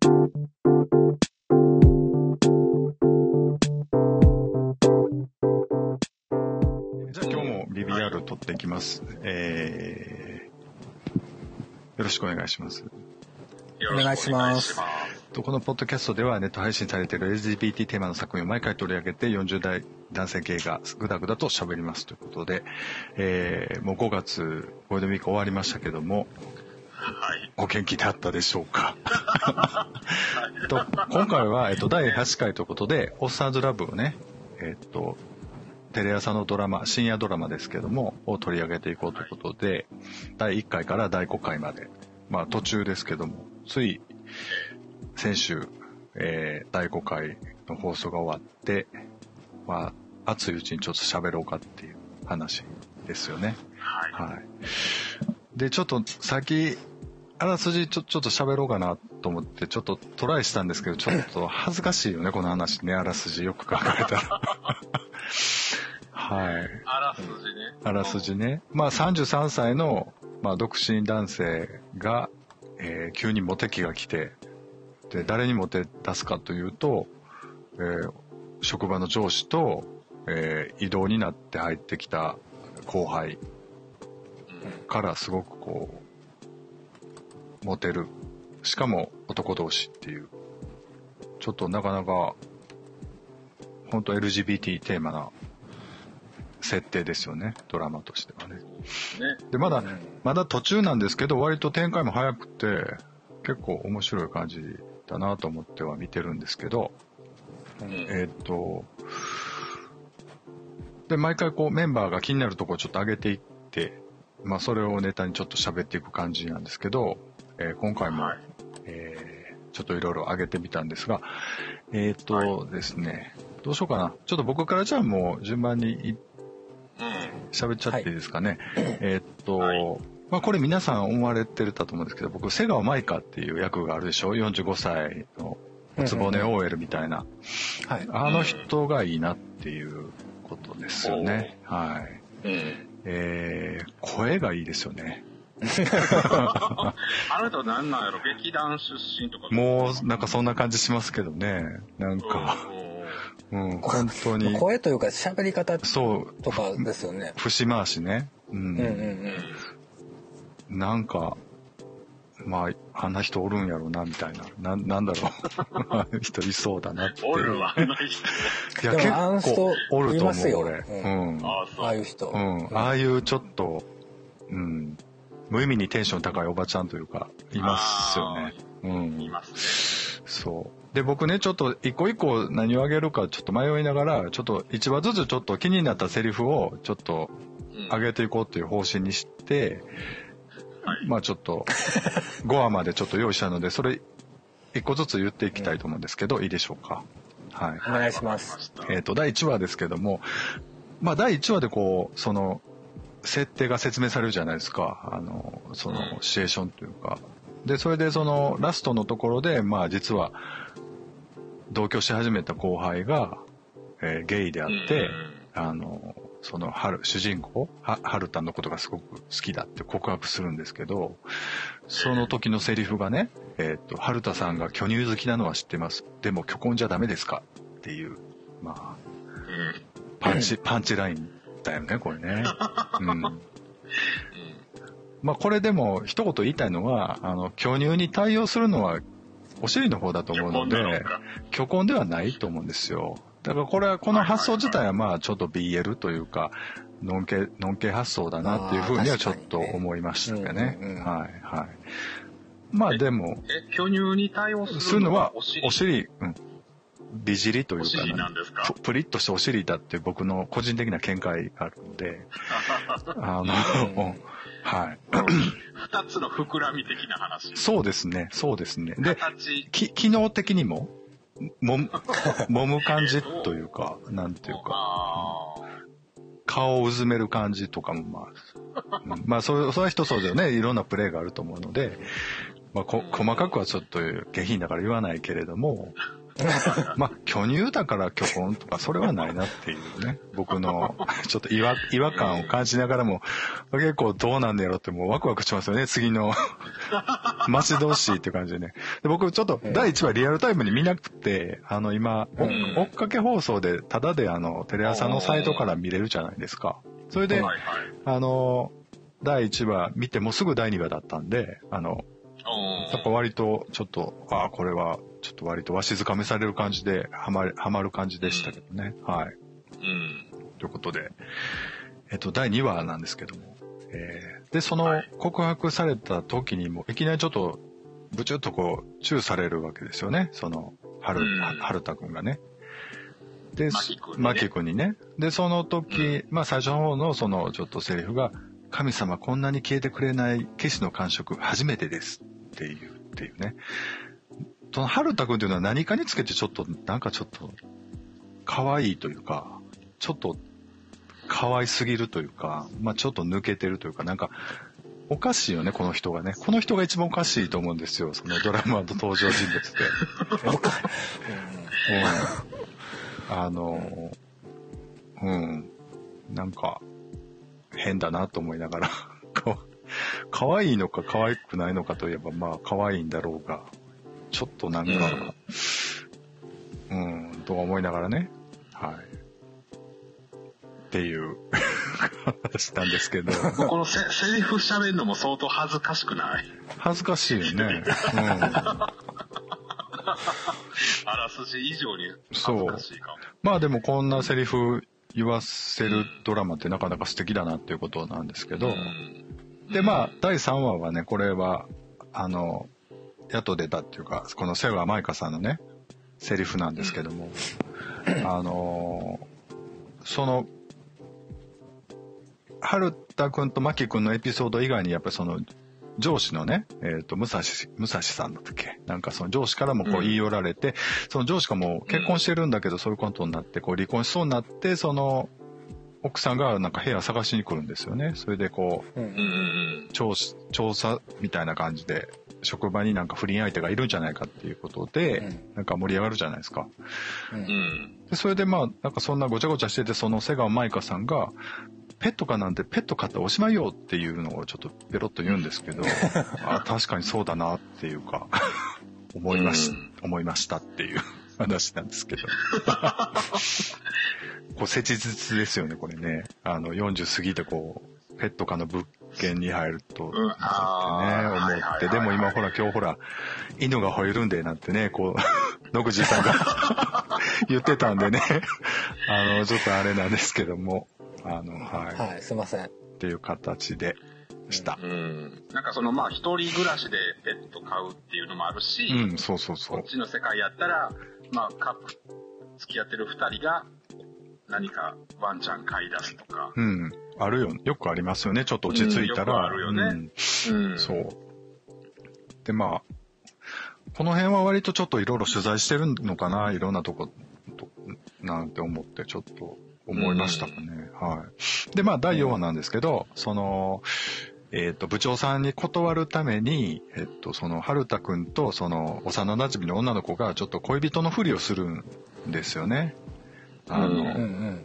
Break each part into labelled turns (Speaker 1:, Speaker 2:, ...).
Speaker 1: じゃあ今日も BBR 取っていきます。えー、よろしくお願いします。
Speaker 2: お願いします。
Speaker 1: とこのポッドキャストではネット配信されている LGBT テーマの作品を毎回取り上げて40代男性系がぐだぐだと喋りますということで、えー、もう5月ゴールデンウィーク終わりましたけども、
Speaker 2: はい。
Speaker 1: お元気であったでしょうか？と今回は、えっと、第8回ということで、オッサーズラブをね、えっと、テレ朝のドラマ、深夜ドラマですけども、を取り上げていこうということで、第1回から第5回まで、まあ途中ですけども、つい先週、えー第5回の放送が終わって、まあ、熱いうちにちょっと喋ろうかっていう話ですよね。
Speaker 2: はい。
Speaker 1: はい。で、ちょっと先、あらすじちょちょっと喋ろうかなと思って、ちょっとトライしたんですけど、ちょっと恥ずかしいよね、この話ね、あらすじよく考えたら。はい。
Speaker 2: あらすじね。
Speaker 1: あらすじね。まあ33歳の、まあ、独身男性が、えー急にモテ期が来て、で、誰にモテ出すかというと、えー職場の上司と、えー異動になって入ってきた後輩からすごくこう、モテる。しかも男同士っていう、ちょっとなかなか、本当 LGBT テーマな設定ですよね、ドラマとしてはね。
Speaker 2: ね。
Speaker 1: で、まだ、まだ途中なんですけど、割と展開も早くて、結構面白い感じだなと思っては見てるんですけど、
Speaker 2: うん。
Speaker 1: えーっと、で、毎回こうメンバーが気になるところをちょっと上げていって、まあそれをネタにちょっと喋っていく感じなんですけど、えー今回も、
Speaker 2: はい。
Speaker 1: えーちょっといろいろ上げてみたんですが、えーっとですね、どうしようかな。ちょっと僕からじゃあもう順番に。喋っちゃっていいですかね。えーっと、
Speaker 2: はい
Speaker 1: まあこれ皆さん思われてると思うんですけど、僕、瀬川舞香っていう役があるでしょ ?45 歳のおつぼね OL みたいな。
Speaker 3: はい。
Speaker 1: あの人がいいなっていうことですよね。はい。
Speaker 2: うん。
Speaker 1: えー、声がいいですよね。
Speaker 2: あなた何なんやろ？劇団出身とか。
Speaker 1: もう、なんかそんな感じしますけどね。なんか、うん、本当に、
Speaker 3: 声というか喋り方
Speaker 1: そう、
Speaker 3: とかですよね。
Speaker 1: 節回しね。う。
Speaker 3: うんうんうんん。
Speaker 1: なんか、まあ、あんな人おるんやろうな、みたいな。な、なんだろう。人いそうだなって。
Speaker 2: おるわ、あの人。
Speaker 1: いや、結
Speaker 3: 人
Speaker 1: 構おると思う、
Speaker 3: いますよ
Speaker 1: 俺。
Speaker 3: う
Speaker 1: うん。
Speaker 2: ああ
Speaker 3: いう人。
Speaker 1: うん。ああいうちょっと、うん。無意味にテンション高いおばちゃんというか、いますよね。うん。
Speaker 2: います
Speaker 1: そう。で、僕ね、ちょっと一個一個何をあげるかちょっと迷いながら、ちょっと一話ずつちょっと気になったセリフをちょっと
Speaker 2: ね。うん
Speaker 1: 上げていこうっていう方針にして、
Speaker 2: はい
Speaker 1: まあちょっと5話までちょっと用意したので、それ一個ずつ言っていきたいと思うんですけど、いいでしょうか？はい。
Speaker 3: お願いします。
Speaker 1: えっ、と、第1話ですけども、まあ、第1話でこう、その、設定が説明されるじゃないですか。あの、その
Speaker 2: うん、
Speaker 1: シチュエーションというか。で、それでその、ラストのところで、まあ、実は、同居し始めた後輩が、えーゲイであって、あの、その、春、主人公、は、春田のことがすごく好きだって告白するんですけど、その時のセリフがね、えっ、と、春田さんが巨乳好きなのは知ってます。でも、虚婚じゃダメですかっていう、まあ。パンチ、パンチラインだよね、これね。うん。まあ、これでも、一言言いたいのは、あの、巨乳に対応するのは、お尻の方だと思うので、虚婚ではないと思うんですよ。だからこれは、この発想自体はまあちょっと BL というか、ノンケ、ノンケ発想だなっていうふうにはちょっと思いましたけどね。
Speaker 3: うんうんうん
Speaker 1: はい、はい。まあでも、
Speaker 2: え、巨乳に対応す
Speaker 1: するのは
Speaker 2: るのはお、尻？
Speaker 1: お尻、うん。美尻というか
Speaker 2: お尻なんですか？
Speaker 1: ププリッとしたお尻だって僕の個人的な見解があるので、あの、はい。
Speaker 2: 二つの膨らみ的な話。
Speaker 1: そうですね、そうですね。で、
Speaker 2: 形、
Speaker 1: き機能的にも、もむ、揉む感じというか、なんていうか、
Speaker 2: あ
Speaker 1: 顔をうずめる感じとかもまあ、うん。まあそれ、それは人それぞれね、いろんなプレーがあると思うので、まあこ、細かくはちょっと下品だから言わないけれども、まあ、巨乳だから巨根とか、それはないなっていうね、僕の、ちょっと違和違和感を感じながらも、結構どうなんだろうってもうワクワクしますよね、次の、待ち遠しいって感じでね。で僕ちょっと第1話リアルタイムに見なくて、あの今、追っかけ放送で、ただであの、テレ朝のサイトから見れるじゃないですか。それで。あの、第1話見てもうすぐ第2話だったんで、あの、
Speaker 2: お
Speaker 1: やっぱ割とちょっと、ああ、これはちょっと割とわしづかめされる感じで、はまる、はまる感じでしたけどね。はい。
Speaker 2: うん。
Speaker 1: ということで、えっと、第2話なんですけども。えーで、その
Speaker 2: はい
Speaker 1: 告白された時にも、いきなりちょっと、ぶちゅっとこう、チューされるわけですよね。その、はる、
Speaker 2: うん
Speaker 1: ははるたくんがね。で、
Speaker 2: マキ君にね。
Speaker 1: で、その時、まあ最初の方のそのちょっとセリフが、神様こんなに消えてくれない騎士の感触初めてですっていう、っていうね。その春田くんっていうのは何かにつけてちょっと、なんかちょっと、可愛いというか、ちょっと、可愛すぎるというか、まあちょっと抜けてるというか、なんか、おかしいよね、この人がね。この人が一番おかしいと思うんですよ、そのドラマの登場人物で。
Speaker 3: 僕は
Speaker 1: うん。あの、うん、なんか、変だなと思いながら、か可愛いのか可愛くないのかといえば、まあ、可愛いんだろうが、ちょっとなんか、うん、とは思いながらね、はい。っていう話なんですけど、
Speaker 2: このセセリフ喋るのも相当恥ずかしくない？
Speaker 1: 恥ずかしいよね。
Speaker 2: あらすじ以上に恥ずかしいかも。
Speaker 1: まあでもこんなセリフ言わせるドラマってなかなか素敵だなっていうことなんですけど、
Speaker 2: うん。
Speaker 1: で、まあ、第3話はね、これは、あの、やっと出たっていうか、この瀬川舞香さんのね、セリフなんですけども、あの、その、春田くんと牧くんのエピソード以外に、やっぱりその、上司のね、えっ、と、武蔵、武蔵さんだったっけ？なんかその上司からもこう
Speaker 2: うん。
Speaker 1: 言い寄られて、その上司がもう結婚してるんだけど、そういうことになって、こう離婚しそうになって、その、奥さんがなんか部屋探しに来るんですよね。それでこう、
Speaker 3: うん。
Speaker 1: 調査みたいな感じで職場になんか不倫相手がいるんじゃないかっていうことで、
Speaker 3: うん。
Speaker 1: なんか盛り上がるじゃないですか。
Speaker 3: うん。
Speaker 1: でそれでまあなんかそんなごちゃごちゃしててその瀬川舞香さんがペットかなんてペット飼ったらおしまいよっていうのをちょっとペロッと言うんですけど あ確かにそうだなっていうか 思いまし、
Speaker 2: うん。
Speaker 1: 思いましたっていう話なんですけど。こう切実ですよねこれね。あの40過ぎてこうペット可の物件に入ると、
Speaker 2: ん
Speaker 1: ね、思って、でも今ほら今日ほら、犬が吠えるんでなんてね、こう、野口さんが 言ってたんでね、あの、ちょっとあれなんですけども、あの、はい、
Speaker 3: はい、すいません。
Speaker 1: っていう形でした。
Speaker 2: うん。なんかそのまあ一人暮らしでペット飼うっていうのもあるし、
Speaker 1: うん、そうそうそう
Speaker 2: こっ。ちの世界やったら、まあカップ付き合ってる二人が何かワンちゃん飼い出すとか。
Speaker 1: うん、あるよ、よくありますよね、ちょっと落ち着いたら。
Speaker 2: うんよくあるよね
Speaker 1: うん
Speaker 2: うん。
Speaker 1: そう。で、まあ、この辺は割とちょっといろいろ取材してるのかな、いろんなとこ、となんて思ってちょっと思いましたかね。はい。で、まあ、第4話なんですけど、その、えっ、と、部長さんに断るために、えっ、と、その、春田くんと、その、幼馴染の女の子が、ちょっと恋人のふりをするんですよね。あの、
Speaker 2: うん
Speaker 3: うん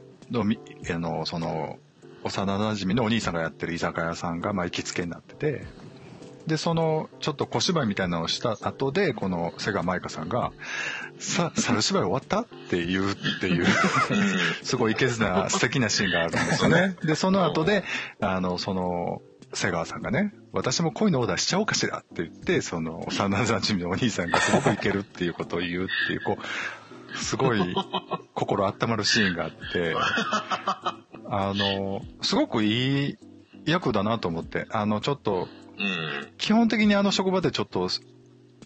Speaker 1: あのその幼馴染のお兄さんがやってる居酒屋さんがまあ行きつけになっててでそのちょっと小芝居みたいなのをした後でこの瀬川舞香さんが「さ猿芝居終わった?」って言うっていう すごいいけずな素敵なシーンがあるんですよね。でその後であのその瀬川さんがね「私も恋のオーダーしちゃおうかしら」って言ってその幼馴染のお兄さんがすごくいけるっていうことを言うっていうこうすごい心温まるシーンがあって、あの、すごくいい役だなと思って、あの、ちょっと、
Speaker 2: うん。
Speaker 1: 基本的にあの職場でちょっと、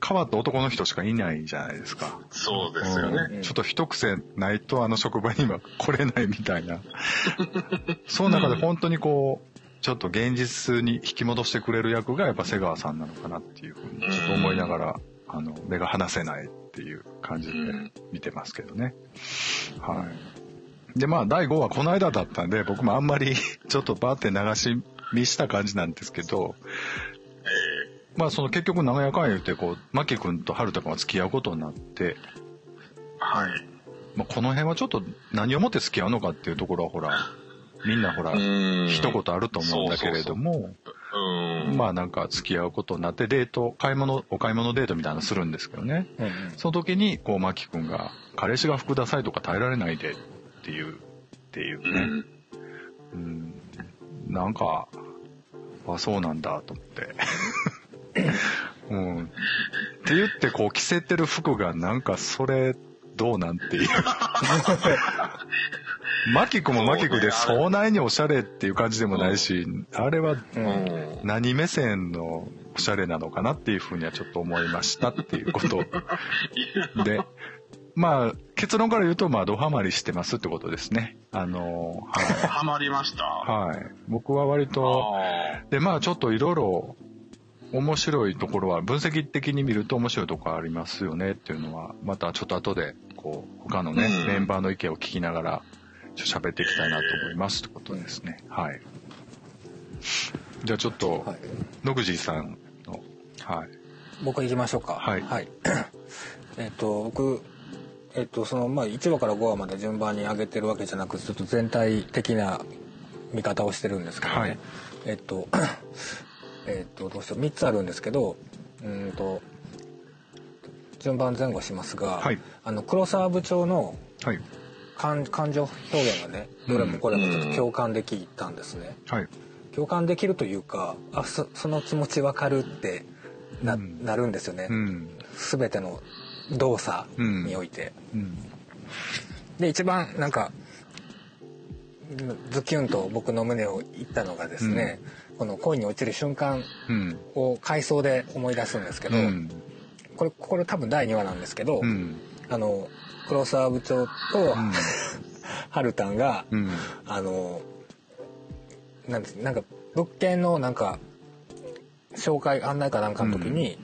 Speaker 1: 変わった男の人しかいないじゃないですか。
Speaker 2: そうですよね。
Speaker 1: うんちょっと一癖ないとあの職場には来れないみたいな。その中で本当にこう、ちょっと現実に引き戻してくれる役がやっぱ瀬川さんなのかなっていうふうにちょっと思いながら、あの、目が離せないっていう感じで
Speaker 2: うん
Speaker 1: 見てますけどね。はい。で、まあ、第5話この間だったんで、僕もあんまり ちょっとバーって流し見した感じなんですけど、まあ、その結局長屋かん言って、こう、マキ君と春田君は付き合うことになって、
Speaker 2: はい。
Speaker 1: まあ、この辺はちょっと何をもって付き合うのかっていうところはほら、みんなほら、
Speaker 2: うん
Speaker 1: 一言あると思うんだけれども、
Speaker 2: うん。
Speaker 1: まあなんか付き合うことになってデート、買い物、お買い物デートみたいなのするんですけどね。
Speaker 3: うんうん
Speaker 1: その時に、こう、マキ君が、彼氏が服ダサいとか耐えられないでっていう、っていうね。
Speaker 2: うん。
Speaker 1: うん。なんか、あ、そうなんだと思って。うん。って言って、こう、着せてる服が、なんか、それ、どうなんていう。マキ君もマキ君で、そうないにおしゃれっていう感じでもないし、あれは何目線のおしゃれなのかなっていうふうにはちょっと思いましたっていうこと で、まあ、結論から言うと、まあ、ドハマりしてますってことですね。あの、はい。
Speaker 2: ハマりました。
Speaker 1: はい。僕は割と、
Speaker 2: あ
Speaker 1: で、まあちょっといろいろ面白いところは、分析的に見ると面白いところありますよねっていうのは、またちょっと後で、こう、他のね、
Speaker 2: うん。
Speaker 1: メンバーの意見を聞きながら、ちょっと喋っていきたいなと思いますってことですね。はい。じゃあちょっと、
Speaker 3: はい。
Speaker 1: 野口さんの、はい。
Speaker 3: 僕行きましょうか。
Speaker 1: はい。
Speaker 3: えっと僕えっとそのまあ1話から5話まで順番に上げてるわけじゃなくちょっと全体的な見方をしてるんですけどね、
Speaker 1: はい。
Speaker 3: えっと えっとどうしよう。3つあるんですけどうーんと順番前後しますが、
Speaker 1: はい
Speaker 3: あの黒沢部長の
Speaker 1: はい。
Speaker 3: 感感情表現がねどれもこれもちょっと共感できたんですね。
Speaker 1: はい。
Speaker 3: 共感できるというかあそその気持ちわかるってな,、
Speaker 1: うん
Speaker 3: なるんですよね、
Speaker 1: うん。
Speaker 3: 全ての動作において。
Speaker 1: うん。
Speaker 3: で一番なんかズキュンと僕の胸をいったのがですね、この恋に落ちる瞬間
Speaker 1: うん。
Speaker 3: を回想で思い出すんですけど、
Speaker 1: うん。
Speaker 3: これこれ多分第2話なんですけど、
Speaker 1: うん。
Speaker 3: あの黒沢部長と、ハルタンが、
Speaker 1: うん。
Speaker 3: あのなんですなんか物件のなんか紹介案内かなんかの時に、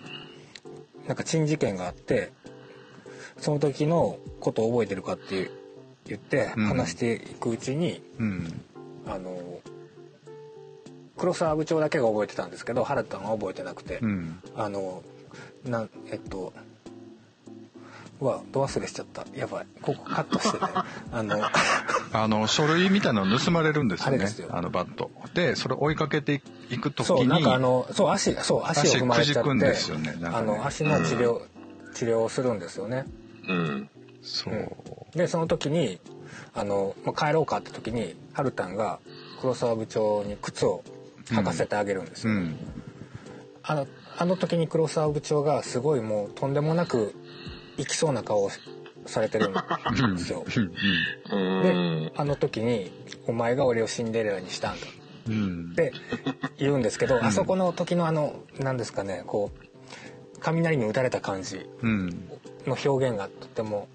Speaker 3: なんか珍事件があってその時のことを覚えてるかって言って
Speaker 1: うん
Speaker 3: 話していくうちに、
Speaker 1: うん。
Speaker 3: あの黒沢部長だけが覚えてたんですけどハルタンは覚えてなくて、
Speaker 1: うん。
Speaker 3: あのなんえっとうわど忘れしちゃった。やばい。ここカットしてね。あの
Speaker 1: あの、書類みたいなの盗まれるんですよね。
Speaker 3: あれですよ。
Speaker 1: あのバット。で、それ追いかけていくときに、
Speaker 3: そうなんかあのそう足そう足を踏まれちゃって
Speaker 1: 足くじくんですよね。なんかね。
Speaker 3: あの足の治療、治療をするんですよね。
Speaker 2: うん。
Speaker 1: そう。
Speaker 3: でその時にあの、まあ、帰ろうかって時にハルタンが黒沢部長に靴を履かせてあげるんですよ、
Speaker 1: うん。
Speaker 3: あのあの時に黒沢部長がすごいもうとんでもなくいきそうな顔をされてるんですよ で
Speaker 2: ん。
Speaker 3: あの時に「お前が俺をシンデレラにしたんだ」
Speaker 1: うん。
Speaker 3: って言うんですけど、あそこの時のあの何ですかねこう雷に打たれた感じ
Speaker 1: うん。
Speaker 3: の表現がとても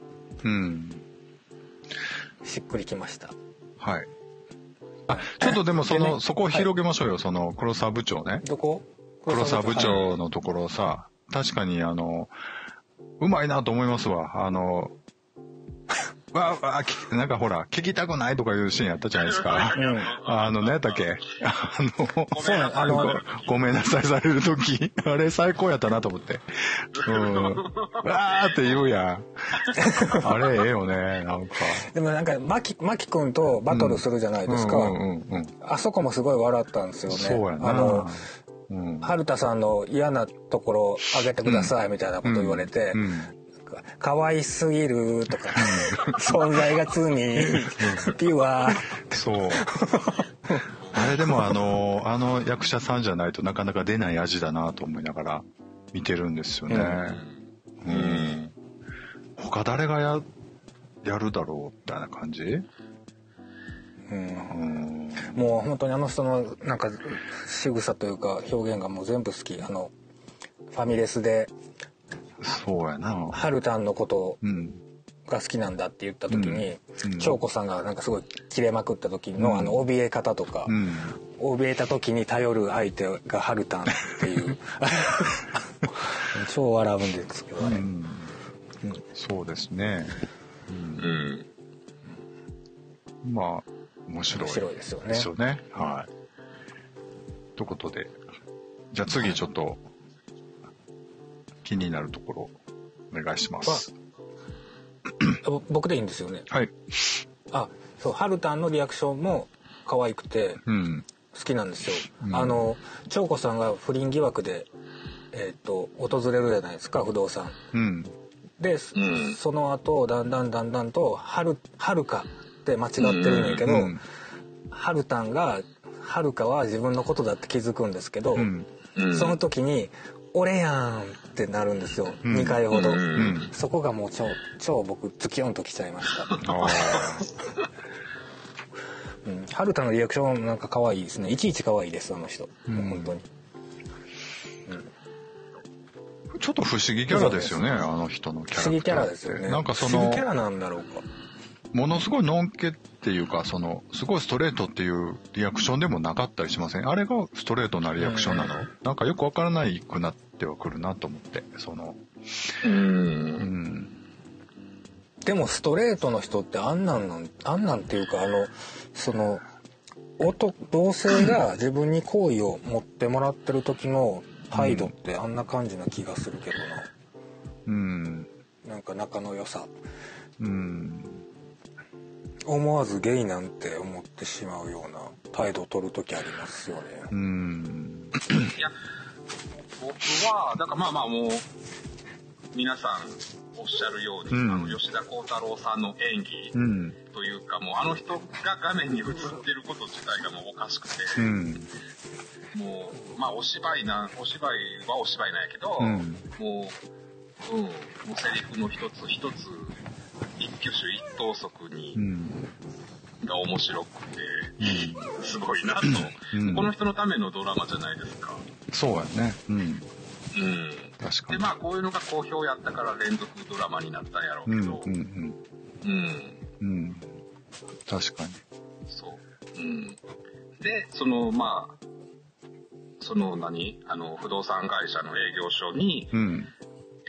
Speaker 1: うん。
Speaker 3: しっくりきました。
Speaker 1: はい。あ、ちょっとでもその、
Speaker 3: でね
Speaker 1: そこを広げましょうよ、その黒沢部長ね。
Speaker 3: どこ？
Speaker 1: 黒沢部
Speaker 3: はい
Speaker 1: 長のところさ、確かにあの、うまいなと思いますわ。あの、わわきなんかほら、聞きたくないとかいうシーンやったじゃないですか。
Speaker 3: うん
Speaker 1: あの、何やったっけ？あの、
Speaker 3: そうあの
Speaker 1: ごごめんなさいされるとき、あれ最高やったなと思って。うん。わーって言うやん。あれええよね、なんか。
Speaker 3: でもなんかマキマキ君とバトルするじゃないですか。あそこもすごい笑ったんですよね
Speaker 1: そうやな。
Speaker 3: あの
Speaker 1: うん、
Speaker 3: 春田さんの嫌なところあげてくださいみたいなこと言われて
Speaker 1: うん。
Speaker 3: 「可愛すぎる」とか「存在が罪」「ピュア」
Speaker 1: そう。あれでもあの、あの役者さんじゃないとなかなか出ない味だなと思いながら見てるんですよね。
Speaker 2: う
Speaker 1: うんん。他誰がや、やるだろうみたいな感じ？
Speaker 3: うん
Speaker 1: うん。
Speaker 3: もう本当にあの人のなんか仕草というか表現がもう全部好きあのファミレスで
Speaker 1: そうやな。
Speaker 3: ハルタンのこと
Speaker 1: うん。
Speaker 3: が好きなんだって言った時に、
Speaker 1: うんうん
Speaker 3: 京子さんがなんかすごい切れまくった時の、
Speaker 1: うん
Speaker 3: あの怯え方とか、
Speaker 1: うん。
Speaker 3: 怯えた時に頼る相手がハルタンっていう 超笑うんですけどね、
Speaker 1: うん。そうですね。
Speaker 2: うん。
Speaker 1: まあ、面白い。
Speaker 3: 面白いですよね
Speaker 1: ですよね。はい。ということで、じゃあ次ちょっと、気になるところ、お願いします。
Speaker 3: ぼ僕でいいんですよね
Speaker 1: はい。
Speaker 3: あそうハルタンのリアクションも可愛くて
Speaker 1: うん。
Speaker 3: 好きなんですよ、
Speaker 1: うん
Speaker 3: あの長子さんが不倫疑惑でえっ、と訪れるじゃないですか不動産
Speaker 1: うん。
Speaker 3: で、
Speaker 2: うん
Speaker 3: その後だんだんだんだんと「はるはるか」って間違ってるんやけど、
Speaker 1: うん。
Speaker 3: はるたんがはるかは自分のことだって気づくんですけど、
Speaker 1: うん。
Speaker 2: うん
Speaker 3: その時に「俺やん!」ってなるんですよ、
Speaker 1: うん
Speaker 3: 2回ほど、
Speaker 2: うん
Speaker 1: うん。
Speaker 3: そこがもう超超僕ズキュンときちゃいました。うんはるたのリアクションなんか可愛いですねいちいち可愛いですあの人、
Speaker 1: うん
Speaker 3: もう本当に
Speaker 1: ちょっと不思議キャラですよね、あの人のキャラ。
Speaker 3: 不思議キャラですよね
Speaker 1: なんかその
Speaker 3: 不思議キャ、ラなんだろうか
Speaker 1: ものすごいのんけっていうか、その、すごいストレートっていうリアクションでもなかったりしません？あれがストレートなリアクションなの、なんかよくわからないくなってはくるなと思って、その、
Speaker 2: う。
Speaker 1: うんん。
Speaker 3: でもストレートの人ってあんなんなんあんなんっていうかあのその男同性が 自分に好意を持ってもらってる時の態度ってあんな感じな気がするけど
Speaker 1: うん。
Speaker 3: ななんか仲の良さ
Speaker 1: うん。
Speaker 3: 思わずゲイなんて思ってしまうような態度を取る時ありますよね
Speaker 1: うん。
Speaker 2: いや、僕は、だからまあまあもう、皆さんおっしゃるように、
Speaker 1: うん
Speaker 2: あの吉田鋼太郎さんの演技
Speaker 1: うん。
Speaker 2: というか、もうあの人が画面に映ってること自体がもうおかしくて、
Speaker 1: うん。
Speaker 2: もう、まあお芝居な、お芝居はお芝居なんやけど、
Speaker 1: うん
Speaker 2: もう、うん、もうセリフの一つ一つ、一挙手一投足に
Speaker 1: う、ん。
Speaker 2: が面白くて、すごいなと、
Speaker 1: うん
Speaker 2: この人のためのドラマじゃないですか。
Speaker 1: そうやね。うん。
Speaker 2: うん。で、
Speaker 1: 確かに。
Speaker 2: まあ、こういうのが好評やったから連続ドラマになったんやろう
Speaker 1: うん。
Speaker 2: けど、
Speaker 1: うん。
Speaker 2: うん、
Speaker 1: うん。確かに。
Speaker 2: そう。うん。で、その、まあ、その何？あの、不動産会社の営業所に、
Speaker 1: うん。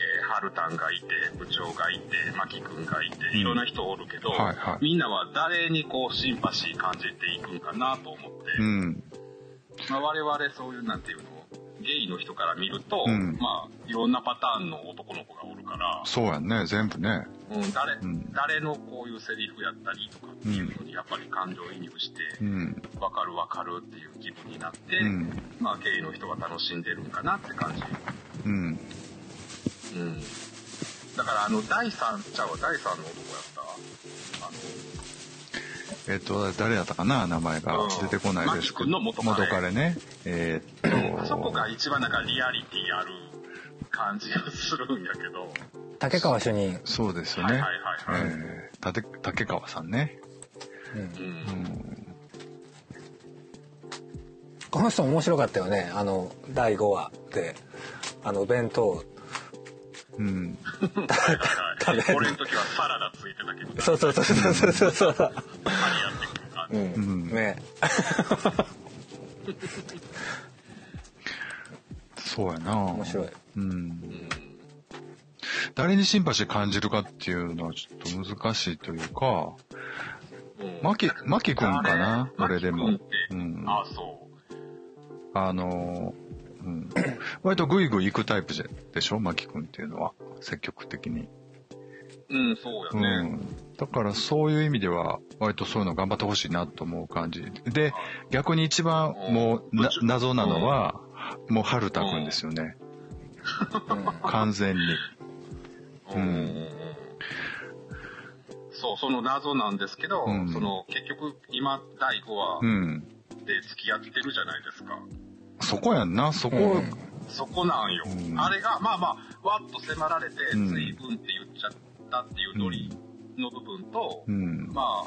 Speaker 2: えー、ハルタンがいて、部長がいて、マキ君がいて、
Speaker 1: うん
Speaker 2: いろんな人おるけど、
Speaker 1: はいはい
Speaker 2: みんなは誰にこう、シンパシー感じていくんかなと思って、
Speaker 1: うん。
Speaker 2: まあ、我々そういう、なんていうの、ゲイの人から見ると、
Speaker 1: うん
Speaker 2: まあ、いろんなパターンの男の子がおるから、
Speaker 1: そうやね。全部ね。
Speaker 2: うん、誰、
Speaker 1: ん
Speaker 2: 誰のこういうセリフやったりとかっていうのにやっぱり感情移入して、
Speaker 1: うん。
Speaker 2: わかるわかるっていう気分になって、
Speaker 1: うん
Speaker 2: まあゲイの人が楽しんでるんかなって感じ。
Speaker 1: うん。
Speaker 2: うん。だからあの、第三ちゃうわ、第三の男やった？あ
Speaker 1: えっと、誰やったかな？名前が
Speaker 2: うん
Speaker 1: 出てこないですけど。
Speaker 2: マキ君の元彼
Speaker 1: ね。えーっ
Speaker 2: の、
Speaker 1: と。
Speaker 2: あそこが一番なんかリアリティある感じがするんやけど。
Speaker 3: 竹川主任、
Speaker 1: そうですよね。
Speaker 2: はいはいはいはい。
Speaker 1: えー竹竹川さんね。
Speaker 3: うん
Speaker 2: う。
Speaker 1: うんん。
Speaker 3: この人面白かったよねあの第5話であの弁当
Speaker 1: うん。
Speaker 2: はいはいはい。
Speaker 3: 食べる
Speaker 2: 俺の時はサラダついてたけど、
Speaker 3: そうそうそうそうそうそうそう
Speaker 2: パリやってくる感じ。
Speaker 3: うん、
Speaker 1: うん
Speaker 3: ね
Speaker 1: そうやな。
Speaker 3: 面白い
Speaker 1: うん。誰にシンパシー感じるかっていうのはちょっと難しいというか、
Speaker 2: うん
Speaker 1: マキ、マキくんかな？
Speaker 2: あれ？
Speaker 1: 俺でも。うん。
Speaker 2: あ、そう。
Speaker 1: あの、うん。割とグイグイ行くタイプじゃでしょ？マキくんっていうのは。積極的に。
Speaker 2: うん、そう
Speaker 1: う
Speaker 2: やね。
Speaker 1: ん。だからそういう意味では、割とそういうの頑張ってほしいなと思う感じ。で、逆に一番もうな
Speaker 2: うん
Speaker 1: 謎なのは、もう春田くんですよね。
Speaker 3: うん
Speaker 1: 完全に。うん
Speaker 2: うんそう、その謎なんですけど、
Speaker 1: うん
Speaker 2: その結局今第5話
Speaker 1: うん。
Speaker 2: で付き合ってるじゃないですか。
Speaker 1: そこやんな、そこ、
Speaker 3: うん
Speaker 2: そこなんよ。
Speaker 1: うん
Speaker 2: あれが、まあまあ、わっと迫られて、
Speaker 1: うん
Speaker 2: 随分って言っちゃったっていうノリの部分と、
Speaker 1: うん。
Speaker 2: まあ、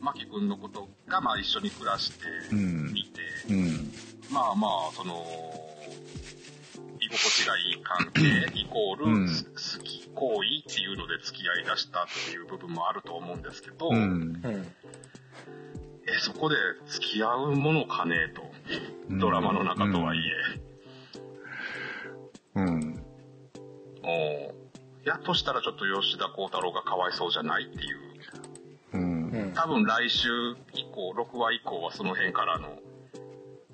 Speaker 2: マキ君のことが、まあ一緒に暮らして
Speaker 1: うん
Speaker 2: 見て、
Speaker 1: うん。
Speaker 2: まあまあ、その、居心地がいい関係イコール、
Speaker 1: うん
Speaker 2: す好き行為っていうので付き合い出したっていう部分もあると思うんですけど、
Speaker 1: うん。
Speaker 3: うん
Speaker 2: え、そこで付き合うものかねと。ドラマの中とはいえ。
Speaker 1: うん。
Speaker 2: おーやっとしたらちょっと吉田鋼太郎がかわいそうじゃないっていう。
Speaker 1: うん。
Speaker 3: うん
Speaker 2: 多分来週以降、6話以降はその辺からの、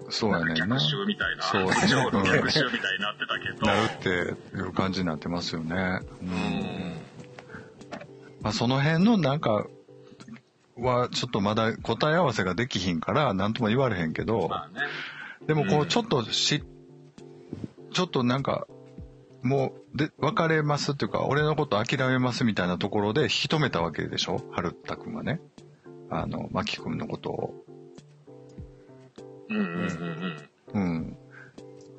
Speaker 1: そうやねんな。
Speaker 2: 逆襲みたいな、
Speaker 1: そう
Speaker 2: 部長の逆襲みたいになってたけど、
Speaker 1: なるっていう感じになってますよね。う。
Speaker 2: うんん。
Speaker 1: まあ、その辺のなんか、はちょっとまだ答え合わせができひんから何とも言われへんけど、
Speaker 2: まあね。
Speaker 1: でもこ
Speaker 2: う
Speaker 1: うんちょっとし、ちょっとなんか、もう、で、別れますっていうか、俺のこと諦めますみたいなところで引き止めたわけでしょ？春田くんはね。あの、マキくんのことを。
Speaker 2: うんうんうんうん。
Speaker 1: うん。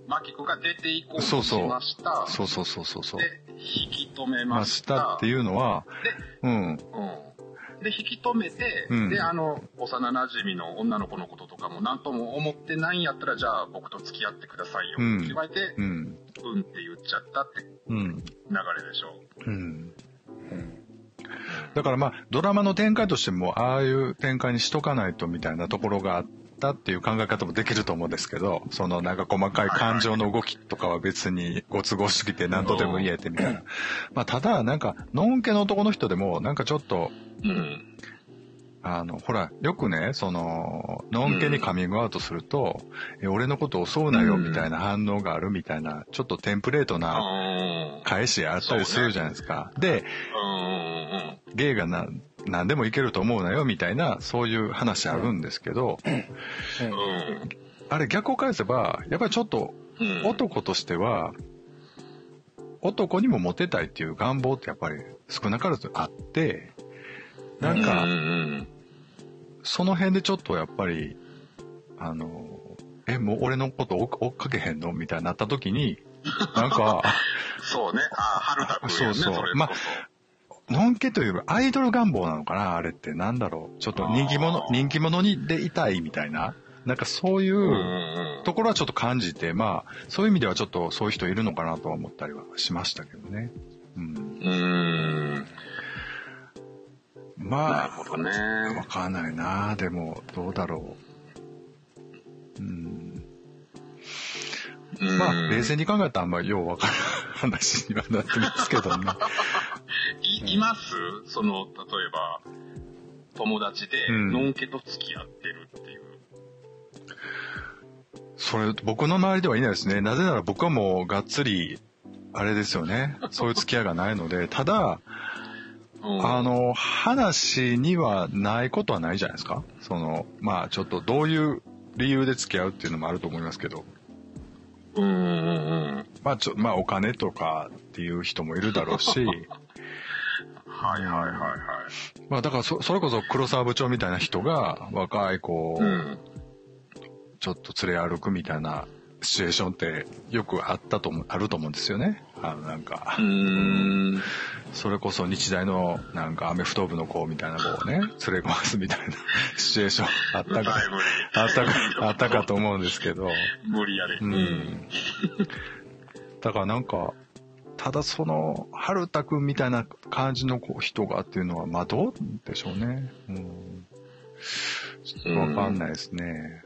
Speaker 2: マキ君が出ていこうとし
Speaker 1: そうそう
Speaker 2: ました。
Speaker 1: そうそうそうそうそう。
Speaker 2: で、引き止め
Speaker 1: ま
Speaker 2: ました。
Speaker 1: したっていうのは、うん。
Speaker 2: うん。で、引き止めて、
Speaker 1: うん
Speaker 2: で、あの、幼馴染の女の子のこととかも何とも思ってないんやったら、じゃあ僕と付き合ってくださいよ
Speaker 1: うん
Speaker 2: って言われて、
Speaker 1: うん。
Speaker 2: うんって言っちゃったって
Speaker 1: うん。
Speaker 2: 流れでしょ。
Speaker 1: うん。
Speaker 3: うん
Speaker 1: だからまあ、ドラマの展開としても、ああいう展開にしとかないとみたいなところがあったっていう考え方もできると思うんですけど、そのなんか細かい感情の動きとかは別にご都合すぎて何とでも言えてみたいな。まあ、ただ、なんか、のんけの男の人でも、なんかちょっと、
Speaker 2: うん。
Speaker 1: あの、ほら、よくね、その、のんけにカミングアウトすると、え俺のことを襲うなよみたいな反応があるみたいな、ちょっとテンプレートな
Speaker 2: うん。
Speaker 1: 返しあったりするじゃないですか。で、
Speaker 2: うん。
Speaker 1: ゲイがな何でもいけると思うなよみたいなそういう話あるんですけど、
Speaker 2: うん。
Speaker 1: あれ逆を返せばやっぱりちょっと
Speaker 2: うん。
Speaker 1: 男としては男にもモテたいっていう願望ってやっぱり少なからずあってなんか
Speaker 2: うんうん
Speaker 1: その辺でちょっとやっぱりあのえもう俺のこと追っかけへんの？みたいになった時に なんか
Speaker 2: そうね。あ、春田ね、
Speaker 1: そうそう
Speaker 2: そ。
Speaker 1: まのんけというかアイドル願望なのかな？あれってなんだろう？ちょっと人気者人気者にでいたいみたいな？なんかそういう、ところはちょっと感じて、まあ、そういう意味ではちょっとそういう人いるのかなとは思ったりはしましたけどね。うん。
Speaker 2: うん。な
Speaker 1: まあ、
Speaker 2: るほどね。
Speaker 1: わかんないなでも、どうだろう。うん。
Speaker 2: うん
Speaker 1: まあ、冷静に考えたらあんまりようわからん話にはなってますけどね。
Speaker 2: いいます？その、例えば、友達で、
Speaker 1: うん
Speaker 2: のんけと付き合ってるっていう。
Speaker 1: それ、僕の周りではいないですね。なぜなら僕はもうがっつり、あれですよね。そういう付き合いがないので、ただ、
Speaker 2: うん
Speaker 1: あの、話にはないことはないじゃないですか。その、まあちょっとどういう理由で付き合うっていうのもあると思いますけど。
Speaker 2: うんうんうん。
Speaker 1: まあちょ、まあお金とかっていう人もいるだろうし、
Speaker 2: はいはいはいはい。
Speaker 1: まあだからそ、それこそ黒沢部長みたいな人が若い子を
Speaker 2: うん。
Speaker 1: ちょっと連れ歩くみたいなシチュエーションってよくあったと思う、あると思うんですよね。あのなんか
Speaker 2: う、ーん。
Speaker 1: それこそ日大のなんかアメフト部の子みたいな子をね、連れ込ますみたいな シチュエーションあったか、あったか、あったかと思うんですけど、
Speaker 2: 無理やり。
Speaker 1: うん。だからなんか、ただその、春田くんみたいな感じの人がっていうのは、まあどうでしょうね。うん。ちょっとわかんないですね。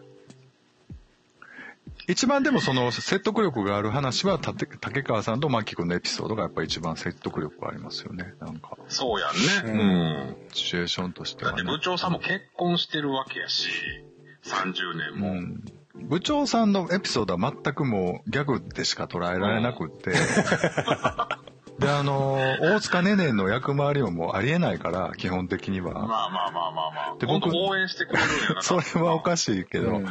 Speaker 1: 一番でもその説得力がある話は、竹川さんと牧君のエピソードがやっぱり一番説得力がありますよね。なんか、
Speaker 2: そうやんね。
Speaker 3: うん
Speaker 2: うん。
Speaker 1: シチュエーションとして
Speaker 2: だって
Speaker 1: はね。
Speaker 2: 部長さんも結婚してるわけやし、30年も。
Speaker 1: うん。部長さんのエピソードは全くもうギャグでしか捉えられなくって。で、あの、大塚ねねの役回りももうありえないから、基本的に
Speaker 2: ま
Speaker 1: は。
Speaker 2: あまあまあまあまあ。
Speaker 1: で僕
Speaker 2: 応援してくれる。
Speaker 1: それはおかしいけど、
Speaker 3: うん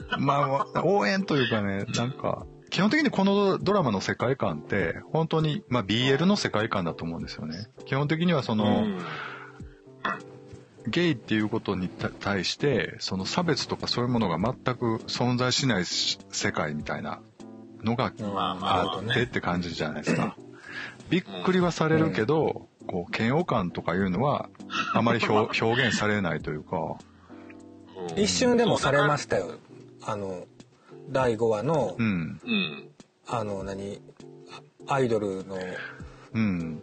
Speaker 1: まあ、応援というかね、なんか、基本的にこのドラマの世界観って、本当に、まあ BL の世界観だと思うんですよね。基本的にはその、
Speaker 2: うん。
Speaker 1: ゲイっていうことにた対して、その差別とかそういうものが全く存在しないし世界みたいなのが
Speaker 2: まあまあ
Speaker 1: あってって感じじゃないですか。びっくりはされるけど、こう、嫌悪感とかいうのは、あまり表 表現されないというか、
Speaker 2: うん。
Speaker 3: 一瞬でもされま
Speaker 2: し
Speaker 3: したよあの第5話の、
Speaker 1: うん、
Speaker 2: うん。
Speaker 3: あの何アイドルの
Speaker 1: うん、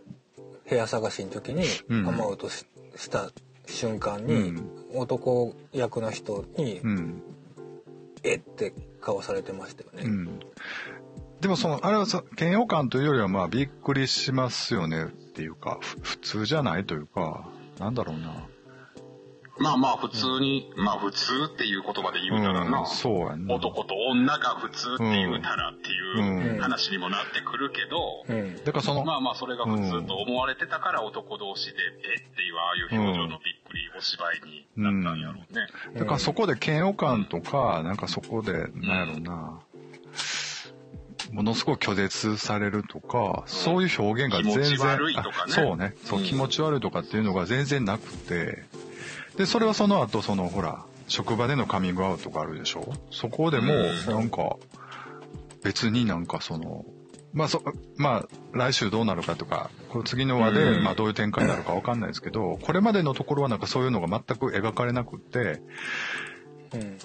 Speaker 3: 部屋探しの時に
Speaker 1: うん
Speaker 3: カムアウトしした瞬間に、
Speaker 1: うん
Speaker 3: 男役の人に
Speaker 1: うん、「
Speaker 3: えっ?」て顔されてましたよね。
Speaker 1: うん。でもその、あれはさ嫌悪感というよりはまあびっくりしますよねっていうか、ふ普通じゃないというか、なんだろうな。
Speaker 2: まあまあ普通に、まあ普通っていう言葉で言うたらな、
Speaker 1: うんそうやな。
Speaker 2: 男と女が普通って言うたらっていう
Speaker 1: うん
Speaker 2: 話にもなってくるけど、
Speaker 3: うん。
Speaker 1: だからその、
Speaker 2: まあまあそれが普通と思われてたから男同士で、えっていうああいう表情のびっくりお芝居になったんやろうね。
Speaker 1: だからそこで嫌悪感とか、なんかそこで、なんやろうな、ものすごい拒絶されるとか、そういう表現が全然、
Speaker 2: 気持ち悪いとかね。
Speaker 1: あそうね、そう、
Speaker 2: うん。
Speaker 1: 気持ち悪いとかっていうのが全然なくて、で、それはその後、その、ほら、職場でのカミングアウトがあるでしょ？そこでも、
Speaker 2: うん。
Speaker 1: なんか、別になんかその、まあそ、まあ、来週どうなるかとか、この次の話で、
Speaker 2: うん。
Speaker 1: まあどういう展開になるかわかんないですけど、これまでのところはなんかそういうのが全く描かれなくって、
Speaker 3: うん。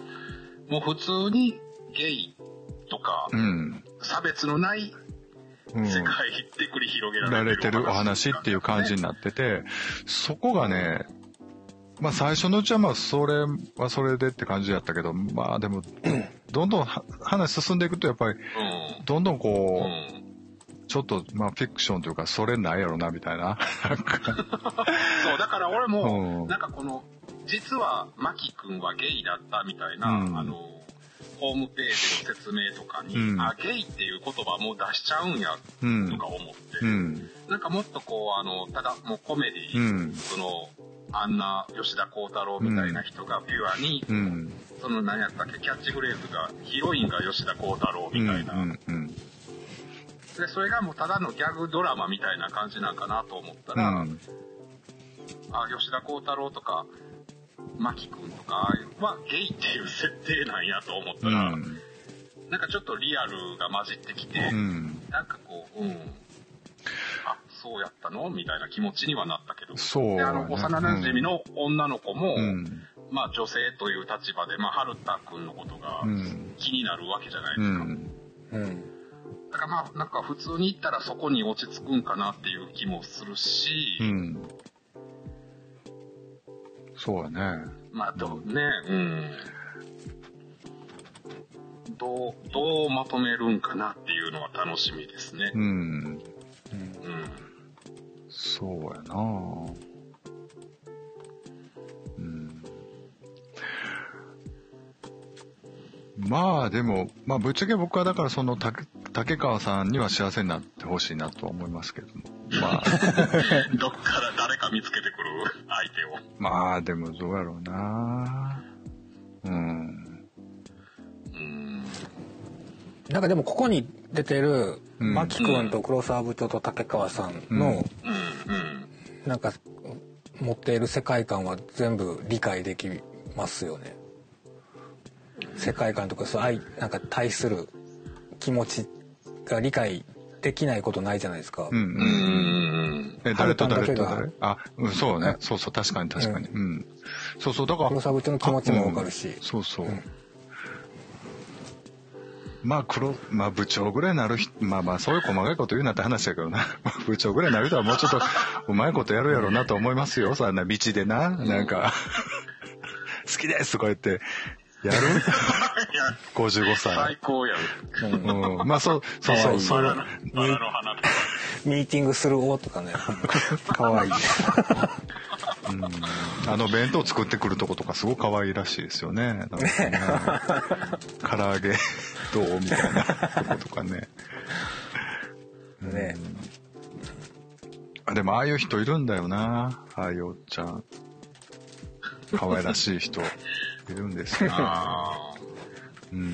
Speaker 2: もう普通にゲイとか
Speaker 1: うん。
Speaker 2: 差別のない
Speaker 1: うん。
Speaker 2: 世界で繰り広げ
Speaker 1: ら
Speaker 2: られてる
Speaker 1: お話っていう感じになってて、そこがね、まあ最初のうちはまあそれはそれでって感じやったけど、まあでも、どんどんは話進んでいくとやっぱり、
Speaker 2: うん。
Speaker 1: どんどん
Speaker 2: う
Speaker 1: こう、
Speaker 2: ん。
Speaker 1: ちょっとまあフィクションというか、それないやろなみたいな。
Speaker 2: そう、だから俺も、
Speaker 1: うん
Speaker 2: なんかこの、実は、マキ君はゲイだったみたいな、
Speaker 1: うん
Speaker 2: あの、ホームページの説明とかに、
Speaker 1: うん
Speaker 2: あ、ゲイっていう言葉もう出しちゃうんや、
Speaker 1: うん
Speaker 2: とか思って、
Speaker 1: うん。
Speaker 2: なんかもっとこう、あの、ただもうコメディ、
Speaker 1: うん。
Speaker 2: その、あんな吉田鋼太郎みたいな人がピュアに、
Speaker 1: うん。
Speaker 2: その何やったっけ、キャッチフレーズが、ヒロインが吉田鋼太郎
Speaker 1: うん。
Speaker 2: みたいな、
Speaker 1: うん。うん。
Speaker 2: で、それがもうただのギャグドラマみたいな感じなんかなと思ったら、
Speaker 1: うん。
Speaker 2: あ、吉田鋼太郎とか、牧くんとかはゲイっていう設定なんやと思った
Speaker 1: う
Speaker 2: ら、
Speaker 1: ん。
Speaker 2: なんかちょっとリアルが混じってきて、
Speaker 1: うん。
Speaker 2: なんかこう、うん。あ、そうやったのみたいな気持ちにはなったけど。
Speaker 1: そう
Speaker 2: で、あの、幼馴染の女の子も、
Speaker 1: うん。
Speaker 2: まあ女性という立場で、まあ、春田くんのことが
Speaker 1: うん。
Speaker 2: 気になるわけじゃないですか。
Speaker 1: うん。
Speaker 3: うん。
Speaker 2: だからまあ、なんか普通に行ったらそこに落ち着くんかなっていう気もするし、
Speaker 1: うん。そうやね。
Speaker 2: まあ、どうね、うん。どう、どうまとめるんかなっていうのは楽しみですね
Speaker 1: う。ん。
Speaker 2: うん。
Speaker 1: そうやなうん。まあでも、まあぶっちゃけ僕はだからその竹竹川さんには幸せになってほしいなとは思いますけども。まあ、
Speaker 2: どっから誰か見つけてくる相手を。
Speaker 1: まあでもどうやろうなうん。
Speaker 2: うん。
Speaker 3: なんかでもここに出てる、
Speaker 1: うん
Speaker 3: マキ君と黒沢部長と竹川さんの、
Speaker 2: うん。うん。
Speaker 3: なんか持っている世界観は全部理解できますよね。世界観とかそう愛なんか対する気持ちが理解できないことないじゃないですか。
Speaker 1: うんうん。
Speaker 2: うん。
Speaker 1: え、誰と誰と誰？あ、うん、そうね。そうそう、確かに確かに。うん。そうそう、だから。
Speaker 3: 黒沢部長の気持ちもわかるし
Speaker 1: うんそうそう。
Speaker 3: うん
Speaker 1: まあ、黒、まあ、部長ぐらいになる人、まあまあ、そういう細かいこと言うなって話だけどな。まあ部長ぐらいになる人はもうちょっと、うまいことやるやろうなと思いますよ。そんな道でな。なんか、好きですとか言って、やる？
Speaker 2: いや、
Speaker 1: ?55 歳
Speaker 2: 最。高やん。
Speaker 1: うん。まあ、そう、そうそう、それ
Speaker 2: バラの、花とか。
Speaker 3: ミーティングする王とかねかわいい。
Speaker 1: うんあの弁当作ってくるとことかすごく可愛いらしいですよね。なんかね唐揚げどうみたいなとことかね。
Speaker 3: ね
Speaker 1: あでもああいう人いるんだよな。ああいうおっちゃん。可愛らしい人いるんですよ。
Speaker 2: あ
Speaker 1: うん。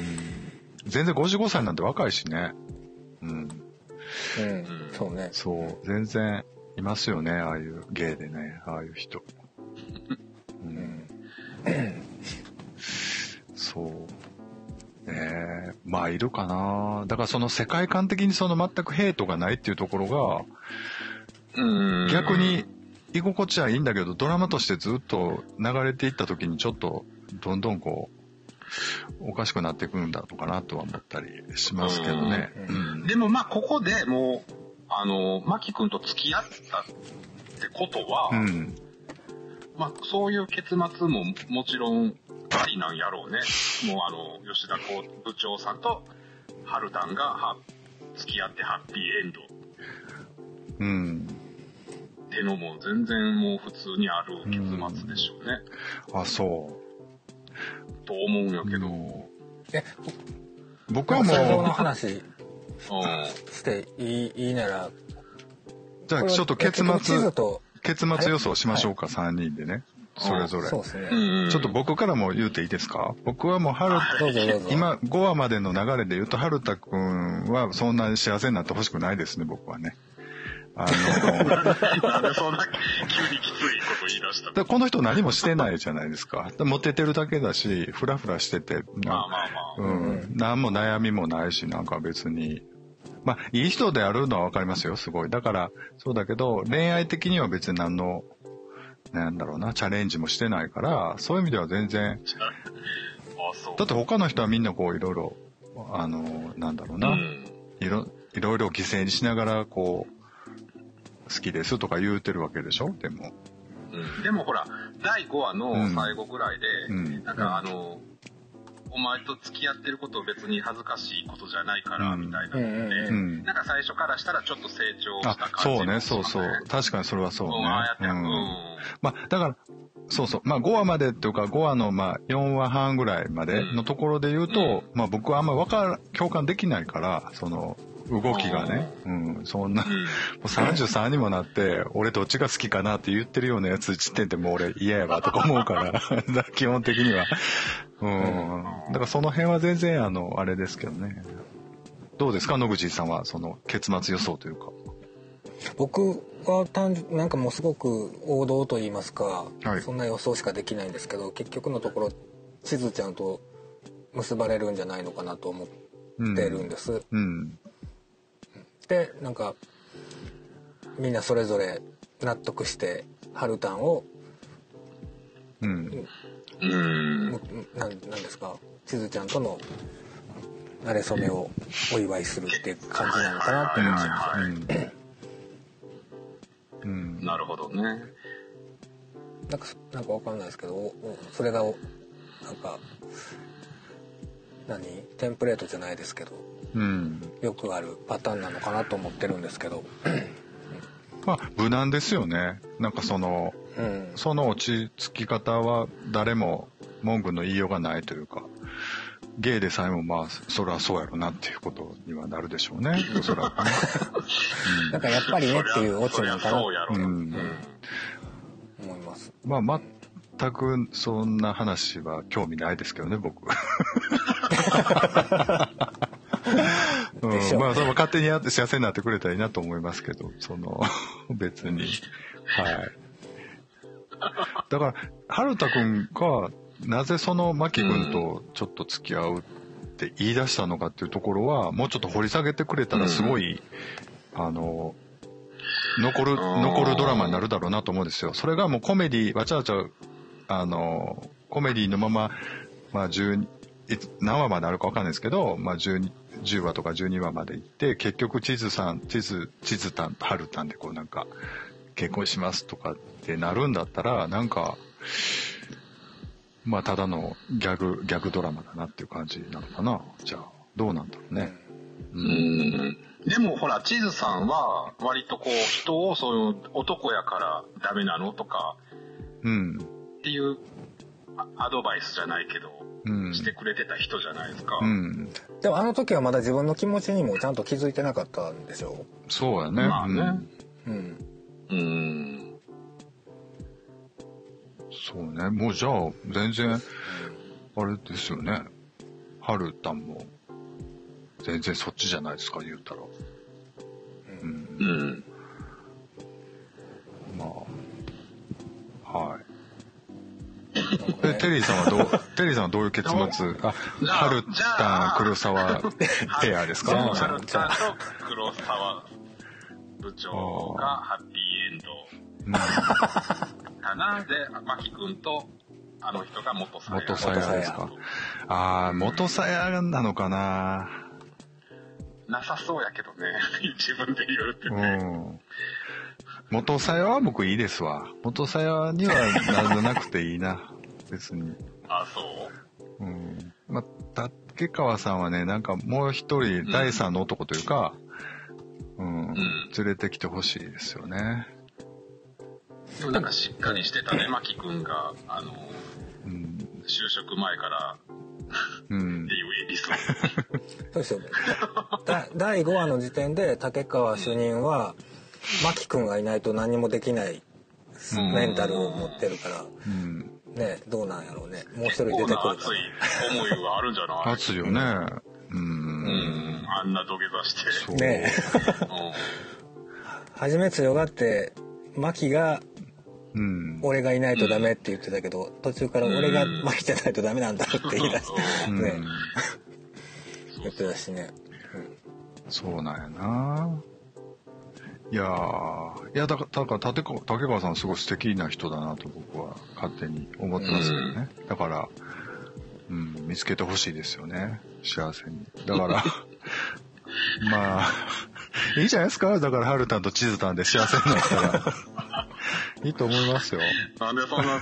Speaker 1: 全然55歳なんて若いしね。うん。
Speaker 3: うん、そうね。
Speaker 1: そう。全然いますよね。ああいう芸でね。ああいう人。うん。そう。ねえ。まあ、いるかな。だからその世界観的にその全くヘイトがないっていうところが、
Speaker 2: ーうん。
Speaker 1: 逆に居心地はいいんだけど、ドラマとしてずっと流れていった時にちょっと、どんどんこう、おかしくなっていくんだろうかなとは思ったりしますけどね。
Speaker 3: う
Speaker 1: うん。
Speaker 2: でもまあ、ここでもう、あの、マキ君と付き合ったってことは、
Speaker 1: うん。
Speaker 2: まあ、そういう結末ももちろんありなんやろうね。もうあの、吉田部長さんと春丹がは付き合ってハッピーエンドっ
Speaker 1: うん。
Speaker 2: てってのも全然もう普通にある結末でしょうね。
Speaker 1: あ、そ
Speaker 2: と思うんやけど。
Speaker 3: え、
Speaker 1: う。僕はも
Speaker 3: 最後の
Speaker 1: う、
Speaker 3: 話
Speaker 2: うん。
Speaker 3: していいいいなら、
Speaker 1: じゃあちょっと結末、
Speaker 3: と、
Speaker 1: 結末予想しましょうか、3人でね。それぞれ。
Speaker 3: そうですね。
Speaker 2: うん
Speaker 1: ちょっと僕からも言うていいですか？僕はもう、はる。今5話までの流れで言うと、春田くんはそんなに幸せになってほしくないですね、僕はね。あの、
Speaker 2: なんでそんな急にきついこと言い出したの？
Speaker 1: でこの人何もしてないじゃないですか。でモテてるだけだし、フラフラしてて、
Speaker 2: まあまあまあ。
Speaker 1: うん、何も悩みもないし、なんか別に。まあ、いい人であるのはわかりますよ、すごい。だから、そうだけど、恋愛的には別に何の、なんだろうな、チャレンジもしてないから、そういう意味では全然。だって他の人はみんなこういろいろ、あの、なんだろうな、いろいろ犠牲にしながら、こう、好きですとか言うてるわけでしょ？でも。
Speaker 2: うん。でもほら、第5話の最後ぐらいで、
Speaker 1: うん。
Speaker 2: なんかあの、お前と付き合ってること別に恥ずかしいことじゃないから、
Speaker 1: うん。
Speaker 2: みたいなので、
Speaker 1: うん。
Speaker 2: なんか最初からしたらちょっと成長した
Speaker 1: あ
Speaker 2: 感、じ
Speaker 1: そうね、そうそう。確かにそれはそうね。
Speaker 2: うん、ああやって、
Speaker 1: う
Speaker 2: うん。ん。
Speaker 1: まあ、だから、そうそう。まあ、5話までっていうか、5話の、まあ、4話半ぐらいまでのところで言うと、まあ、僕はあんまわから、共感できないから、その、動きがね、うん、そんな、も
Speaker 2: うん
Speaker 1: う33にもなって、俺どっちが好きかなって言ってるようなやつ、ちってんってもう俺嫌やわとか思うから、基本的には。うん。だからその辺は全然、あの、あれですけどね。どうですか？野口さんは、その、結末予想というか。
Speaker 3: 僕は単純なんかもうすごく王道と言いますか、
Speaker 1: はい
Speaker 3: そんな予想しかできないんですけど結局のところ地図ちゃんと結ばれるんじゃないのかなと思っ
Speaker 1: うん。
Speaker 3: てるんです、
Speaker 1: うん。
Speaker 3: でなんかみんなそれぞれ納得してハルタンを
Speaker 1: うん。
Speaker 2: うん。
Speaker 3: むなんなんですか地図ちゃんとの馴れ初めをお祝いするっていう感じなのかなって思っちゃいました
Speaker 1: うん。うん。
Speaker 2: なるほどね。
Speaker 3: なんかなんかわかんないですけどそれがおなんか何？テンプレートじゃないですけど
Speaker 1: うん。
Speaker 3: よくあるパターンなのかなと思ってるんですけど
Speaker 1: まあ、無難ですよね。なんかその、
Speaker 3: うん
Speaker 1: その落ち着き方は誰も文句の言いようがないというか、ゲイでさえもまあ、それはそうやろなっていうことにはなるでしょうね。おそらくね。
Speaker 3: なんかやっぱりねっていうオチなのかな
Speaker 2: そうやろ。
Speaker 1: う
Speaker 2: うんん。
Speaker 3: 思います
Speaker 1: まあ、全くそんな話は興味ないですけどね、僕。うんまあ、それも勝手にやって幸せになってくれたらいいなと思いますけど、その、別に。はい。だから、春田くんが、なぜその牧君とちょっと付き合うって言い出したのかっていうところは、もうちょっと掘り下げてくれたらすごい、あの、残る、
Speaker 2: うん
Speaker 1: 残るドラマになるだろうなと思うんですよ。それがもうコメディ、わちゃわちゃ、あの、コメディのまま、まあ、10、いつ何話まであるかわかんないですけど、まあ、12 10話とか12話まで行って、結局地図さん、地図、地図たん、はるたんでこうなんか、結婚しますとかってなるんだったら、なんか、まあ、ただのギャグ、ギャグドラマだなっていう感じなのかな。じゃあ、どうなんだろうね。う。
Speaker 2: うんん。でもほら、地図さんは、割とこう、人をそういう男やからダメなのとか、
Speaker 1: うん。
Speaker 2: っていうあアドバイスじゃないけど、
Speaker 1: うん。
Speaker 2: してくれてた人じゃないですか。
Speaker 1: うん。
Speaker 3: でもあの時はまだ自分の気持ちにもちゃんと気づいてなかったんでしょ
Speaker 1: そうやね。
Speaker 2: まあね
Speaker 3: うん
Speaker 2: う
Speaker 3: うん
Speaker 2: ん。
Speaker 1: そうね。もうじゃあ、全然、あれですよね。はるたんも、全然そっちじゃないですか、言うたら。うん。
Speaker 2: うん。
Speaker 1: まあ、はい。え、テリーさんはどう、テリーさんはどういう結末あ、はるたん
Speaker 2: あ
Speaker 1: 黒沢ペアですか？
Speaker 3: じゃあ
Speaker 1: じゃ
Speaker 2: 春ちゃんと黒沢部長がハッピーエンド
Speaker 1: あ
Speaker 2: かな？で、牧くんと、あの人が元さや。
Speaker 1: 元さやですか。ああ、元さやなのかな？
Speaker 2: なさそうやけどね。自分で言うって
Speaker 1: う
Speaker 2: ね。
Speaker 1: ん。元さやは僕いいですわ。元さやにはならなくていいな。別に。
Speaker 2: あ、そう？
Speaker 1: うん。まあ、竹川さんはね、なんかもう一人第三の男というか、うん、
Speaker 2: ん
Speaker 1: 連れてきてほしいですよね。
Speaker 2: でもなんかしっかりしてたね、マキ君が、あの、
Speaker 1: うん。
Speaker 2: 就職前から
Speaker 1: うん
Speaker 2: って。いうエピソー
Speaker 3: そうですよだ第5話の時点で竹川主任は真木君がいないと何もできない
Speaker 1: うん
Speaker 3: メンタルを持ってるから
Speaker 1: うん。
Speaker 3: ねどうなんやろうねもう一人
Speaker 2: ド。
Speaker 3: 出てくるか
Speaker 2: こうな熱い思いがあるんじゃない？
Speaker 1: 熱いよね。う。
Speaker 2: うんん、あんな土下座して。
Speaker 1: そう。
Speaker 3: らね
Speaker 2: う
Speaker 3: 初め強がって真木が
Speaker 1: うん。
Speaker 3: 俺がいないとダメって言ってたけど途中から俺が真木じゃないとダメなんだって言い出して
Speaker 1: うん
Speaker 3: ね言ってたしね
Speaker 1: そうなんやな。いやー、いや、だから、だから竹川さんすごい素敵な人だなと僕は勝手に思ってますけどね。だから、うん、見つけてほしいですよね。幸せに。だから、まあ、いいじゃないですか。だから、ハルタンとチズタンで幸せになったら。いいと思いますよ。
Speaker 2: んなんでそんな、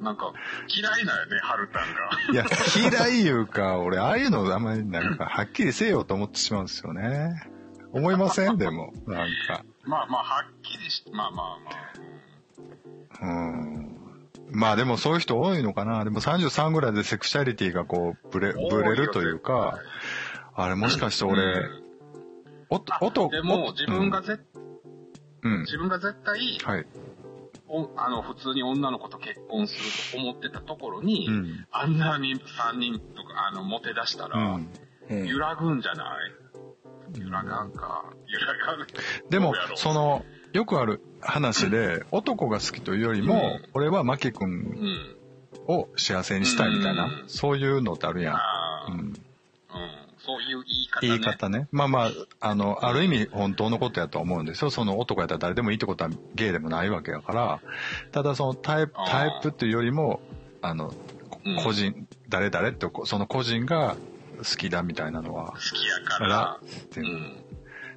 Speaker 2: なんか、嫌いなんやね、ハルタンが。
Speaker 1: いや、嫌いいうか、俺、ああいうのあんまりなんか、はっきりせよと思ってしまうんですよね。思いません？でも、なんか。
Speaker 2: まあまあ、はっきりし、まあまあまあ、
Speaker 1: うん。まあでもそういう人多いのかな。でも33ぐらいでセクシャリティがこう、ブレ、
Speaker 2: うん
Speaker 1: ブレるというか、あれもしかして俺、
Speaker 2: うん
Speaker 1: おと、音、
Speaker 2: でも、自分がぜ、
Speaker 1: うん、うん。
Speaker 2: 自分が絶対、
Speaker 1: はい。
Speaker 2: おあの、普通に女の子と結婚すると思ってたところに、
Speaker 1: うん。
Speaker 2: あんなに3人とか、あの、モテ出した
Speaker 1: う
Speaker 2: ら、
Speaker 1: ん。
Speaker 3: うん
Speaker 2: 揺らぐんじゃない？揺らがんか。揺らがん。
Speaker 1: でもその、よくある話で、男が好きというよりも、
Speaker 2: うん
Speaker 1: 俺はマキ君
Speaker 2: うん。
Speaker 1: を幸せにしたいみたいな、
Speaker 2: うん
Speaker 1: そういうのってあるやん。
Speaker 2: うん。
Speaker 1: うん。
Speaker 2: そういう言い方ね。
Speaker 1: 言い方ね。まあまあ、あの、ある意味本当のことやと思うんですよ。その男やったら誰でもいいってことはゲイでもないわけやから。ただそのタイプ、タイプっていうよりも、あの、個人、誰々って、こその個人が好きだみたいなのは、
Speaker 2: 好きやから。
Speaker 1: っていう,、
Speaker 2: うん。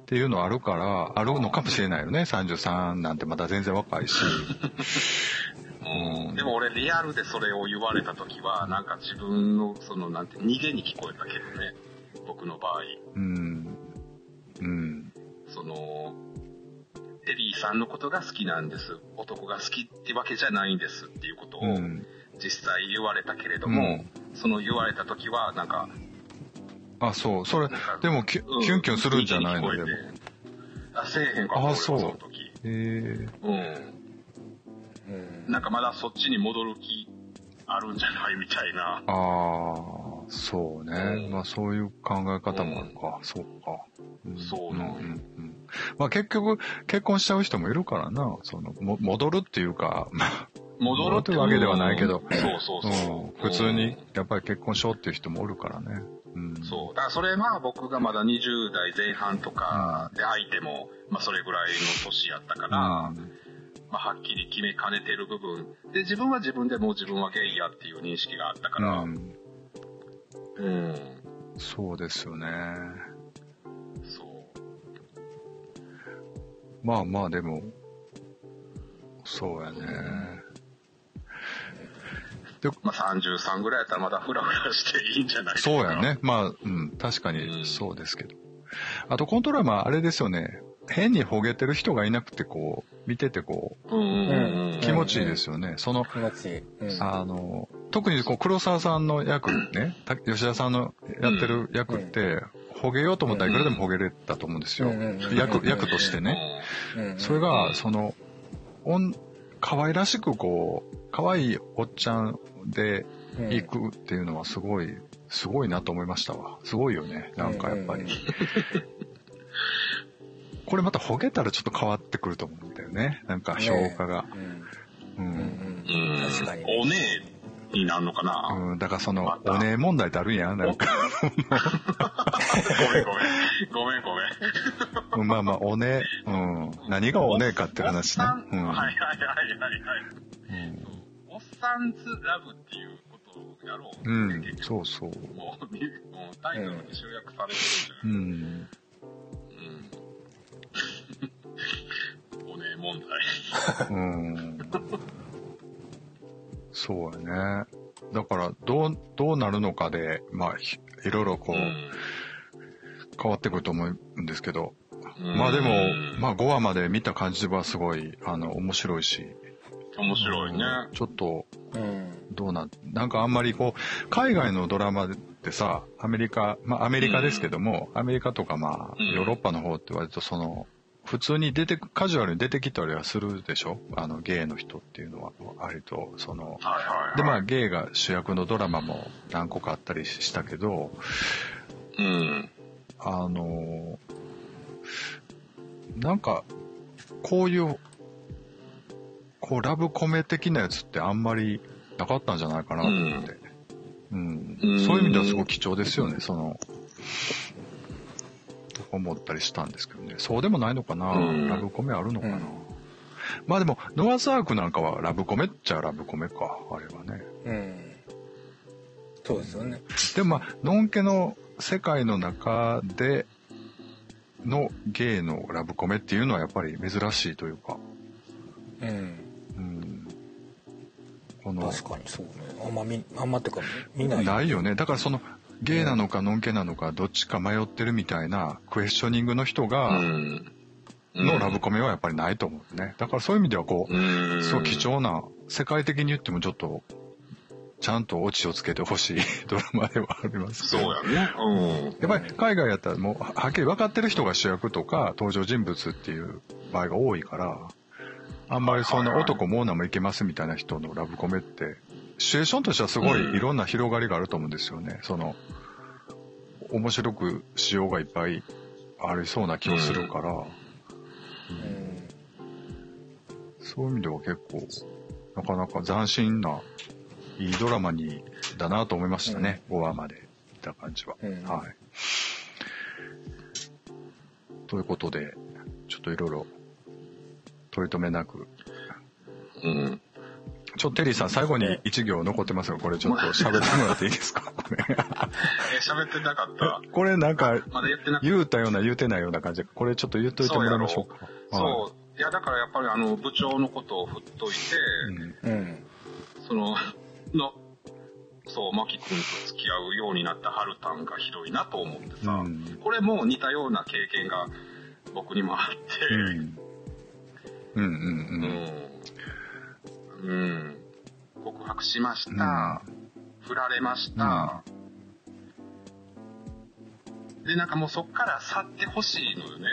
Speaker 1: っていうのあるから、あるのかもしれないよね。33なんてまだ全然若いし。
Speaker 2: うんでも俺リアルでそれを言われた時は、なんか自分の、その、なんて、逃げに聞こえたけどね。僕の場合。
Speaker 1: うん。うん。
Speaker 2: その、エリーさんのことが好きなんです。男が好きってわけじゃないんですっていうことを
Speaker 1: うん。
Speaker 2: 実際言われたけれども、その言われた時は、なんか、
Speaker 1: あ、そう。それでもキュ、
Speaker 2: うん
Speaker 1: キュンキュンするんじゃないの？でも
Speaker 2: あ、せえへんか
Speaker 1: あそう
Speaker 2: 俺はその時。
Speaker 1: え
Speaker 2: うん。
Speaker 3: うん
Speaker 2: なんかまだそっちに戻る気あるんじゃないみたいな。
Speaker 1: ああ、そうね。
Speaker 2: うん
Speaker 1: まあそういう考え方もあるか。そうか。ん
Speaker 2: そうなん
Speaker 1: んうんうんまあ結局、結婚しちゃう人もいるからな。その、も戻るっていうか、ま あ
Speaker 2: 戻る
Speaker 1: というわけではないけど、
Speaker 2: そうそうそう。
Speaker 1: うん普通にやっぱり結婚しようっていう人もおるからね。うん。
Speaker 2: そう。だからそれは僕がまだ20代前半とかで相手も、まあそれぐらいの年やったから、
Speaker 1: うん
Speaker 2: まあはっきり決めかねてる部分。で、自分は自分でもう自分はゲイやっていう認識があったから、
Speaker 1: うん
Speaker 2: うん。
Speaker 1: そうですよね。
Speaker 2: そう。
Speaker 1: まあまあでも、そうやね。
Speaker 2: まあ33ぐらいやったらまだフラフラしていいんじゃないですか。
Speaker 1: そうや。ね。まあ、うん、確か
Speaker 2: うん
Speaker 1: にそうですけど。あと、コントローラーはあれですよね。変にほげてる人がいなくて、こう、見ててこ
Speaker 2: うんうんうん。
Speaker 1: う、気持ちいいですよね。その、
Speaker 3: 気持ちいい、うん
Speaker 1: あの、特にこう、黒沢さんの役ね、た吉田さんのやってる役って、ほげようと思ったらいくらでもほげれたと思うんですよ。
Speaker 3: うんうんうん
Speaker 1: 役、役としてね。
Speaker 3: うん
Speaker 1: それが、その、可愛らしくこう、可愛いおっちゃんで
Speaker 3: うん
Speaker 1: 行くっていうのはすごい、すごいなと思いましたわ。すごいよね。なんかやっぱり。
Speaker 3: うん
Speaker 1: これまたほげたらちょっと変わってくると思うんだよね。なんか評価が。
Speaker 3: うん。うん。確かに
Speaker 2: おねえになるのかな、
Speaker 1: うん、だからそのおねえ問題ってあるやん。なんか、
Speaker 2: ごめんごめん。ごめんごめん。
Speaker 1: うんまあまあ、おねえ、うん。何がおねえかって話ね。うん。
Speaker 2: はいはいはいはいはい。
Speaker 1: うん
Speaker 2: おっさんズラブっていうことをやろう。
Speaker 1: うんそうそう。
Speaker 2: もう、みもうタイトルに集約されてるじゃ。
Speaker 1: うんん。
Speaker 2: うん。おねえ問題。
Speaker 1: うん。そうやね。だから、どう、どうなるのかで、まあ、ひいろいろこう、変わってくると思うんですけど、
Speaker 2: うん。
Speaker 1: まあでも
Speaker 2: うん、
Speaker 1: まあ5話まで見た感じはすごい、あの、面白いし、
Speaker 2: 面白いね。
Speaker 1: ちょっと、
Speaker 3: うん。
Speaker 1: どうなん、なんかあんまりこう、海外のドラマってさ、アメリカ、まあアメリカですけども、アメリカとかまあ、
Speaker 2: うん。
Speaker 1: ヨーロッパの方って割とその、普通に出てく、カジュアルに出てきたりはするでしょ？あの、ゲイの人っていうのは、割と、その。でまあ、ゲイが主役のドラマも何個かあったりしたけど、
Speaker 2: うん。
Speaker 1: あの、なんか、こういう、こう、ラブコメ的なやつってあんまりなかったんじゃないかなと思って。うん。
Speaker 2: うん
Speaker 1: そういう意味ではすごい貴重ですよね、その、と思ったりしたんですけどね。そうでもないのかな、
Speaker 2: うん
Speaker 1: ラブコメあるのかな、
Speaker 3: うん
Speaker 1: まあでも、ノアザークなんかはラブコメっちゃラブコメか、あれはね。
Speaker 3: うん。そうですよね。
Speaker 1: でもまあ、のんけの世界の中でのゲイのラブコメっていうのはやっぱり珍しいというか、
Speaker 3: うん。
Speaker 1: うん、この、
Speaker 3: 確かにそうね。あんま見、あんまってか見ない。
Speaker 1: ないよね。だからその、ゲイなのかのんけなのかどっちか迷ってるみたいなクエスチョニングの人
Speaker 2: う
Speaker 1: が、
Speaker 2: ん。
Speaker 1: のラブコメはやっぱりないと思うね。だからそういう意味ではこ
Speaker 2: う
Speaker 1: う、
Speaker 2: ん。
Speaker 1: すごい貴重な、世界的に言ってもちょっと、ちゃんとオチをつけてほしい ドラマではあります
Speaker 2: そうやね。うん。
Speaker 1: やっぱり海外やったらもうははっきり分かってる人が主役とか登場人物っていう場合が多いから、あんまりそんな男も女もいけますみたいな人のラブコメって、シチュエーションとしてはすごいいろんな広がりがあると思うんですよね。その、面白くしようがいっぱいありそうな気がするから、
Speaker 3: うん。
Speaker 1: そういう意味では結構、なかなか斬新な、いいドラマに、だなと思いましたね。5話まで見た感じは。
Speaker 3: うん
Speaker 1: はい。ということで、ちょっといろいろ、取り留めなく。
Speaker 2: うん。
Speaker 1: ちょっとテリーさん、最後に一行残ってますが、これちょっと喋ってもらっていいですか？
Speaker 2: 喋ってなかった
Speaker 1: これなんか、
Speaker 2: まだ言ってな
Speaker 1: 言うたような言うてないような感じで、これちょっと言っといてもらいましょうか。
Speaker 2: た。そう。いや、だからやっぱりあの、部長のことを振っといて、
Speaker 1: うん
Speaker 3: うん。
Speaker 2: その、の、そう、マキ君と付き合うようになったハルタンがひどいなと思ってさ、
Speaker 1: うん
Speaker 2: これも似たような経験が僕にもあって、
Speaker 1: うん。うんうん
Speaker 2: う
Speaker 1: うん。
Speaker 2: ん。うん。告白しました。振られました。で、なんかもうそっから去ってほしいのよね。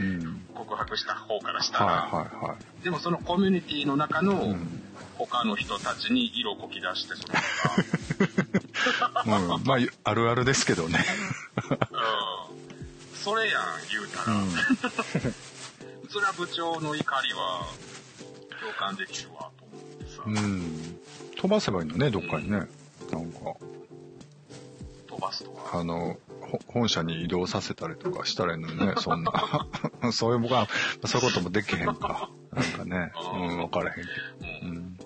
Speaker 1: うん。
Speaker 2: 告白した方からしたら。
Speaker 1: はいはいはい。
Speaker 2: でもそのコミュニティの中の
Speaker 1: うん
Speaker 2: 他の人たちに色こき出して、その
Speaker 1: うん、まあ、あるあるですけどね。
Speaker 2: うん。それやん、言うたら。それは部長の怒りは共感できるわ。
Speaker 1: うん。飛ばせばいいのね、どっかにね。なんか、
Speaker 2: 飛ばすとか。
Speaker 1: あの、ほ本社に移動させたりとかしたらいいのにね、そんな。そういう僕は、そういうこともできへんか。なんかね、うん、分からへんけど。
Speaker 2: う。
Speaker 1: うんん。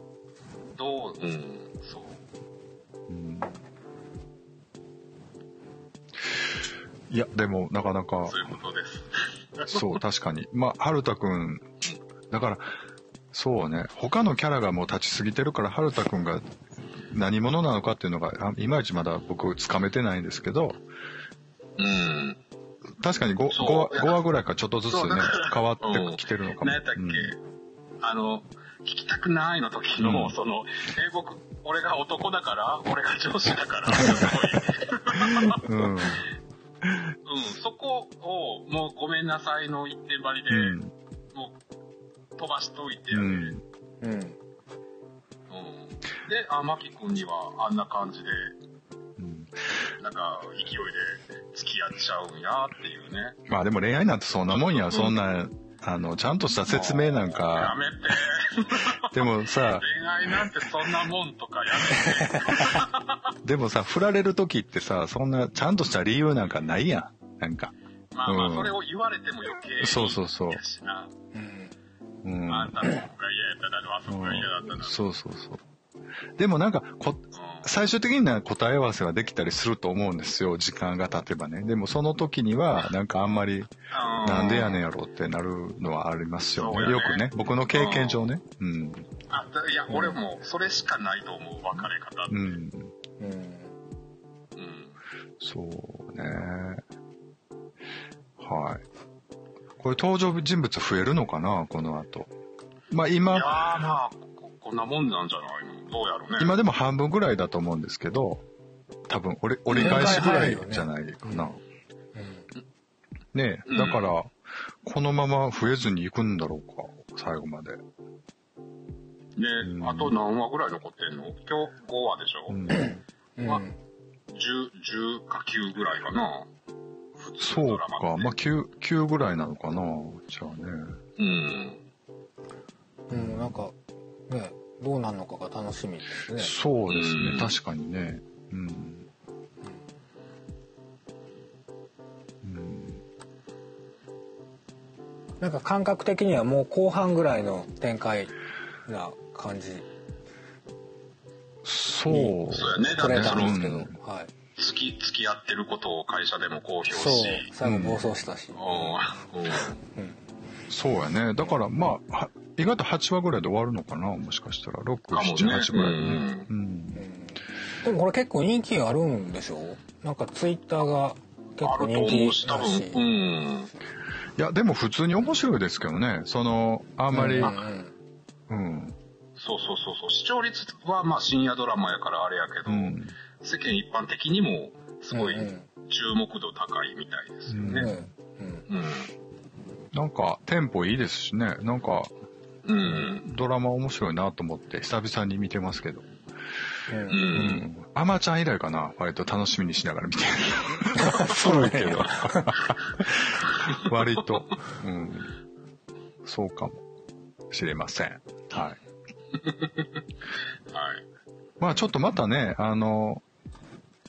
Speaker 2: どう、うん、そう。
Speaker 1: うんいや、でも、なかなか
Speaker 2: そ、ういうことです。
Speaker 1: そう、確かに。まあ、春田くん、だから、そうね、他のキャラがもう立ちすぎてるから、春田くんが何者なのかっていうのが、あいまいちまだ僕つかめてないんですけど、
Speaker 2: うん。
Speaker 1: 確かに 5,
Speaker 2: そう
Speaker 1: 5, 話ぐらいからちょっとずつね変わってきてるのかも。
Speaker 2: 何やったっけ、
Speaker 1: うん
Speaker 2: あの、聞きたくないの時の、
Speaker 1: うん
Speaker 2: その、え、僕、俺が男だから俺が上司だから
Speaker 1: うん。
Speaker 2: うん、そこを、もうごめんなさいの一点張りで、
Speaker 1: うん。
Speaker 2: もう、飛ばしといて。
Speaker 1: うん。
Speaker 3: うん。
Speaker 2: うん。で、あ、マキ君にはあんな感じで、
Speaker 1: うん
Speaker 2: なんか、勢いで付き合っちゃうんやっていうね。
Speaker 1: まあでも恋愛なんてそんなもんや、そんな、あの、ちゃんとした説明なん
Speaker 2: や
Speaker 1: か、
Speaker 2: めて。
Speaker 1: でもさ、
Speaker 2: 恋愛なんてそんなもんとかやめて。
Speaker 1: でもさ、振られる時ってさ、そんなちゃんとした理由なんかないやん。なんか。
Speaker 2: まあまあ、
Speaker 1: うん
Speaker 2: それを言われても余計
Speaker 1: そうそうそう。
Speaker 3: うん。
Speaker 1: うん。
Speaker 2: やったあだっただろ。
Speaker 1: そうそうそう。でもなんかこ、
Speaker 2: うん
Speaker 1: 最終的には答え合わせはできたりすると思うんですよ。時間が経てばね。でもその時には、なんかあんまり、なんでやねんやろってなるのはありますよね。
Speaker 2: そうやね
Speaker 1: よくね。僕の経験上ね。うん。
Speaker 2: あいや、俺もそれしかないと思う、別れ方。
Speaker 1: うん。
Speaker 3: うん。
Speaker 2: うん。
Speaker 1: そうね。はい。これ登場人物増えるのかなこの後。まあ
Speaker 2: いやまあ、ここんなもんなんじゃないの？どうやろうね。
Speaker 1: 今でも半分ぐらいだと思うんですけど、多分折り折り返しぐらいじゃないかな。ね
Speaker 2: うん
Speaker 1: だから、このまま増えずに行くんだろうか、最後まで。
Speaker 2: で、
Speaker 1: うん
Speaker 2: あと何話ぐらい残ってんの？今日5話でしょ、
Speaker 1: うん、
Speaker 3: うん
Speaker 2: あ ?10、10か9ぐらいかな。普通の
Speaker 1: そうか、まあ9、9ぐらいなのかな、じゃあね。
Speaker 2: うん。
Speaker 3: うん、なんか、ね、どうなんのかが楽しみですね。
Speaker 1: そうですね、
Speaker 2: うん
Speaker 1: 確かにね。うん。うん、
Speaker 3: なんか感覚的にはもう後半ぐらいの展開な感じ
Speaker 1: そう。
Speaker 2: そうやね。だってその
Speaker 3: たんですけど、
Speaker 1: うん
Speaker 3: はい。
Speaker 2: 付き、付き合ってることを会社でも公表
Speaker 3: そう
Speaker 2: し。、
Speaker 3: 最後暴走したし。
Speaker 2: うんうん
Speaker 1: そうやね。だから、まあ、は意外と8話ぐらいで終わるのかな？もしかしたら。6、
Speaker 2: かもね
Speaker 1: 7、8ぐらいでね。
Speaker 3: でもこれ結構人気あるんでしょ？なんかツイッターが結
Speaker 2: あ
Speaker 3: 構人
Speaker 2: ると思うし、
Speaker 3: 気だ
Speaker 2: 多分。
Speaker 3: し。
Speaker 2: うん。
Speaker 1: いや、でも普通に面白いですけどね。その、あんまり、
Speaker 3: う
Speaker 1: うんん。
Speaker 3: うん
Speaker 2: そうそうそうそう。視聴率はまあ深夜ドラマやからあれやけど、
Speaker 1: うん。
Speaker 2: 世間一般的にもすごい注目度高いみたいですよ
Speaker 3: うん
Speaker 2: ね。
Speaker 3: うん
Speaker 2: うん。
Speaker 1: なんか、テンポいいですしね。なんか、
Speaker 2: うん。
Speaker 1: ドラマ面白いなと思って、久々に見てますけど。
Speaker 3: うん。
Speaker 1: アマちゃん以来かな。割と楽しみにしながら見てる。古いけど。割と。うん。そうかもしれません。はい。
Speaker 2: はい。
Speaker 1: まあちょっとまたね、あの、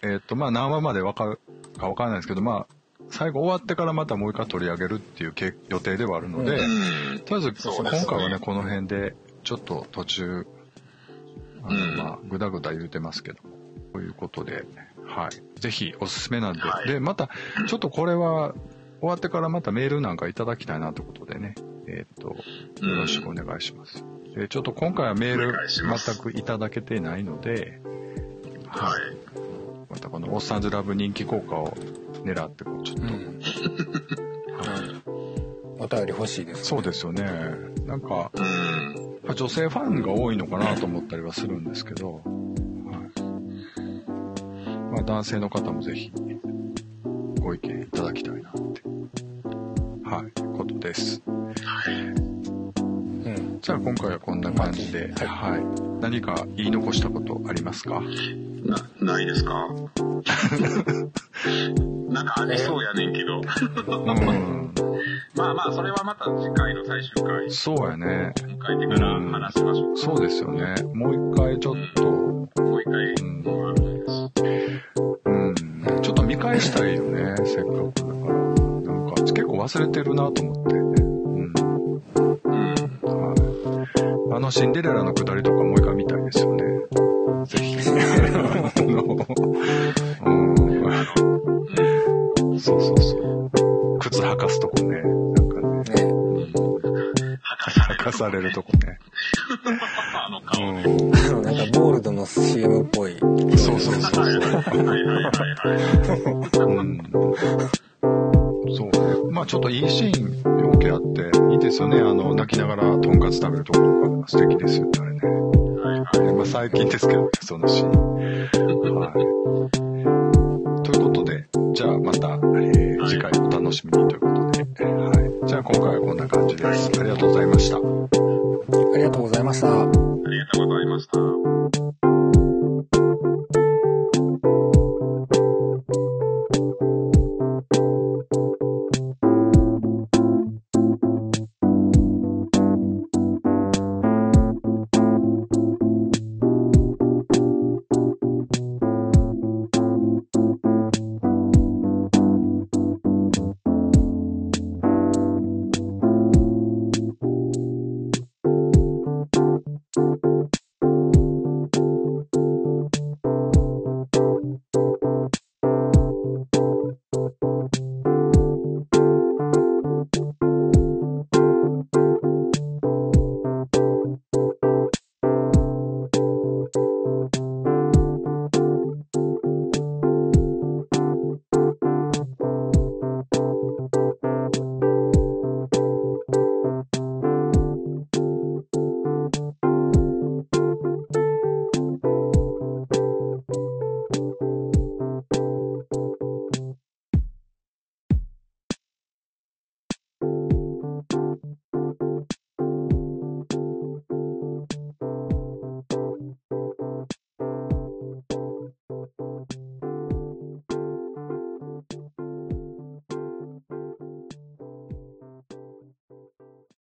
Speaker 1: えっ、と、まあ何話までわかるかわからないですけど、まあ、最後終わってからまたもう一回取り上げるっていうけ予定ではあるので、
Speaker 2: うん。
Speaker 1: とりあえず今回はね、この辺で、ちょっと途中、あの、
Speaker 2: うん
Speaker 1: まあ、ぐだぐだ言うてますけども、ということで、はい。ぜひおすすめなんで、
Speaker 2: はい
Speaker 1: で、また、ちょっとこれは、終わってからまたメールなんかいただきたいなということでね、えっ、と、よろしくお願いします。でちょっと今回はメー
Speaker 2: お
Speaker 1: ル全くいただけてないので、
Speaker 2: はい。
Speaker 1: のおっさんずラブ人気効果を狙ってこうちょっと、
Speaker 3: うん。お便り欲しいです。
Speaker 1: そうですよね。なんか女性ファンが多いのかなと思ったりはするんですけど、はい。まあ、男性の方もぜひご意見いただきたいなって。はい。ことです。
Speaker 3: うん。
Speaker 1: じゃあ今回はこんな感じで、はい、何か言い残したことありますか？
Speaker 2: な、ないですか？なんかありそうやねんけど。
Speaker 1: うん
Speaker 2: まあまあ、それはまた次回の最終回
Speaker 1: そうやね
Speaker 2: 迎えてから話しましょうか。
Speaker 1: そうですよねもう一回ちょっと、
Speaker 2: もう一回、
Speaker 1: ん
Speaker 2: もあるんです。
Speaker 1: うん、ちょっと見返したいよね、せっかくだから。なんか結構忘れてるなと思って。うん
Speaker 2: うん。
Speaker 1: はい、あのシンデレラのくだりとかもう一回見たいですよね。
Speaker 2: される。
Speaker 1: とこね。
Speaker 2: あの顔。
Speaker 1: うん。
Speaker 3: なんかゴールドの CM っぽい。
Speaker 1: そうそうそうそう。
Speaker 2: はいはいはいはい。
Speaker 1: うんそうね。まあちょっといいシーン、要件あって、いいですよね。あの、泣きながらとんかつ食べるところとか素敵ですよね、あれね。
Speaker 2: はいはい。
Speaker 1: まあ最近ですけどね、そのシーン。はい。ということで、じゃあまた、えー次回お楽しみにということで、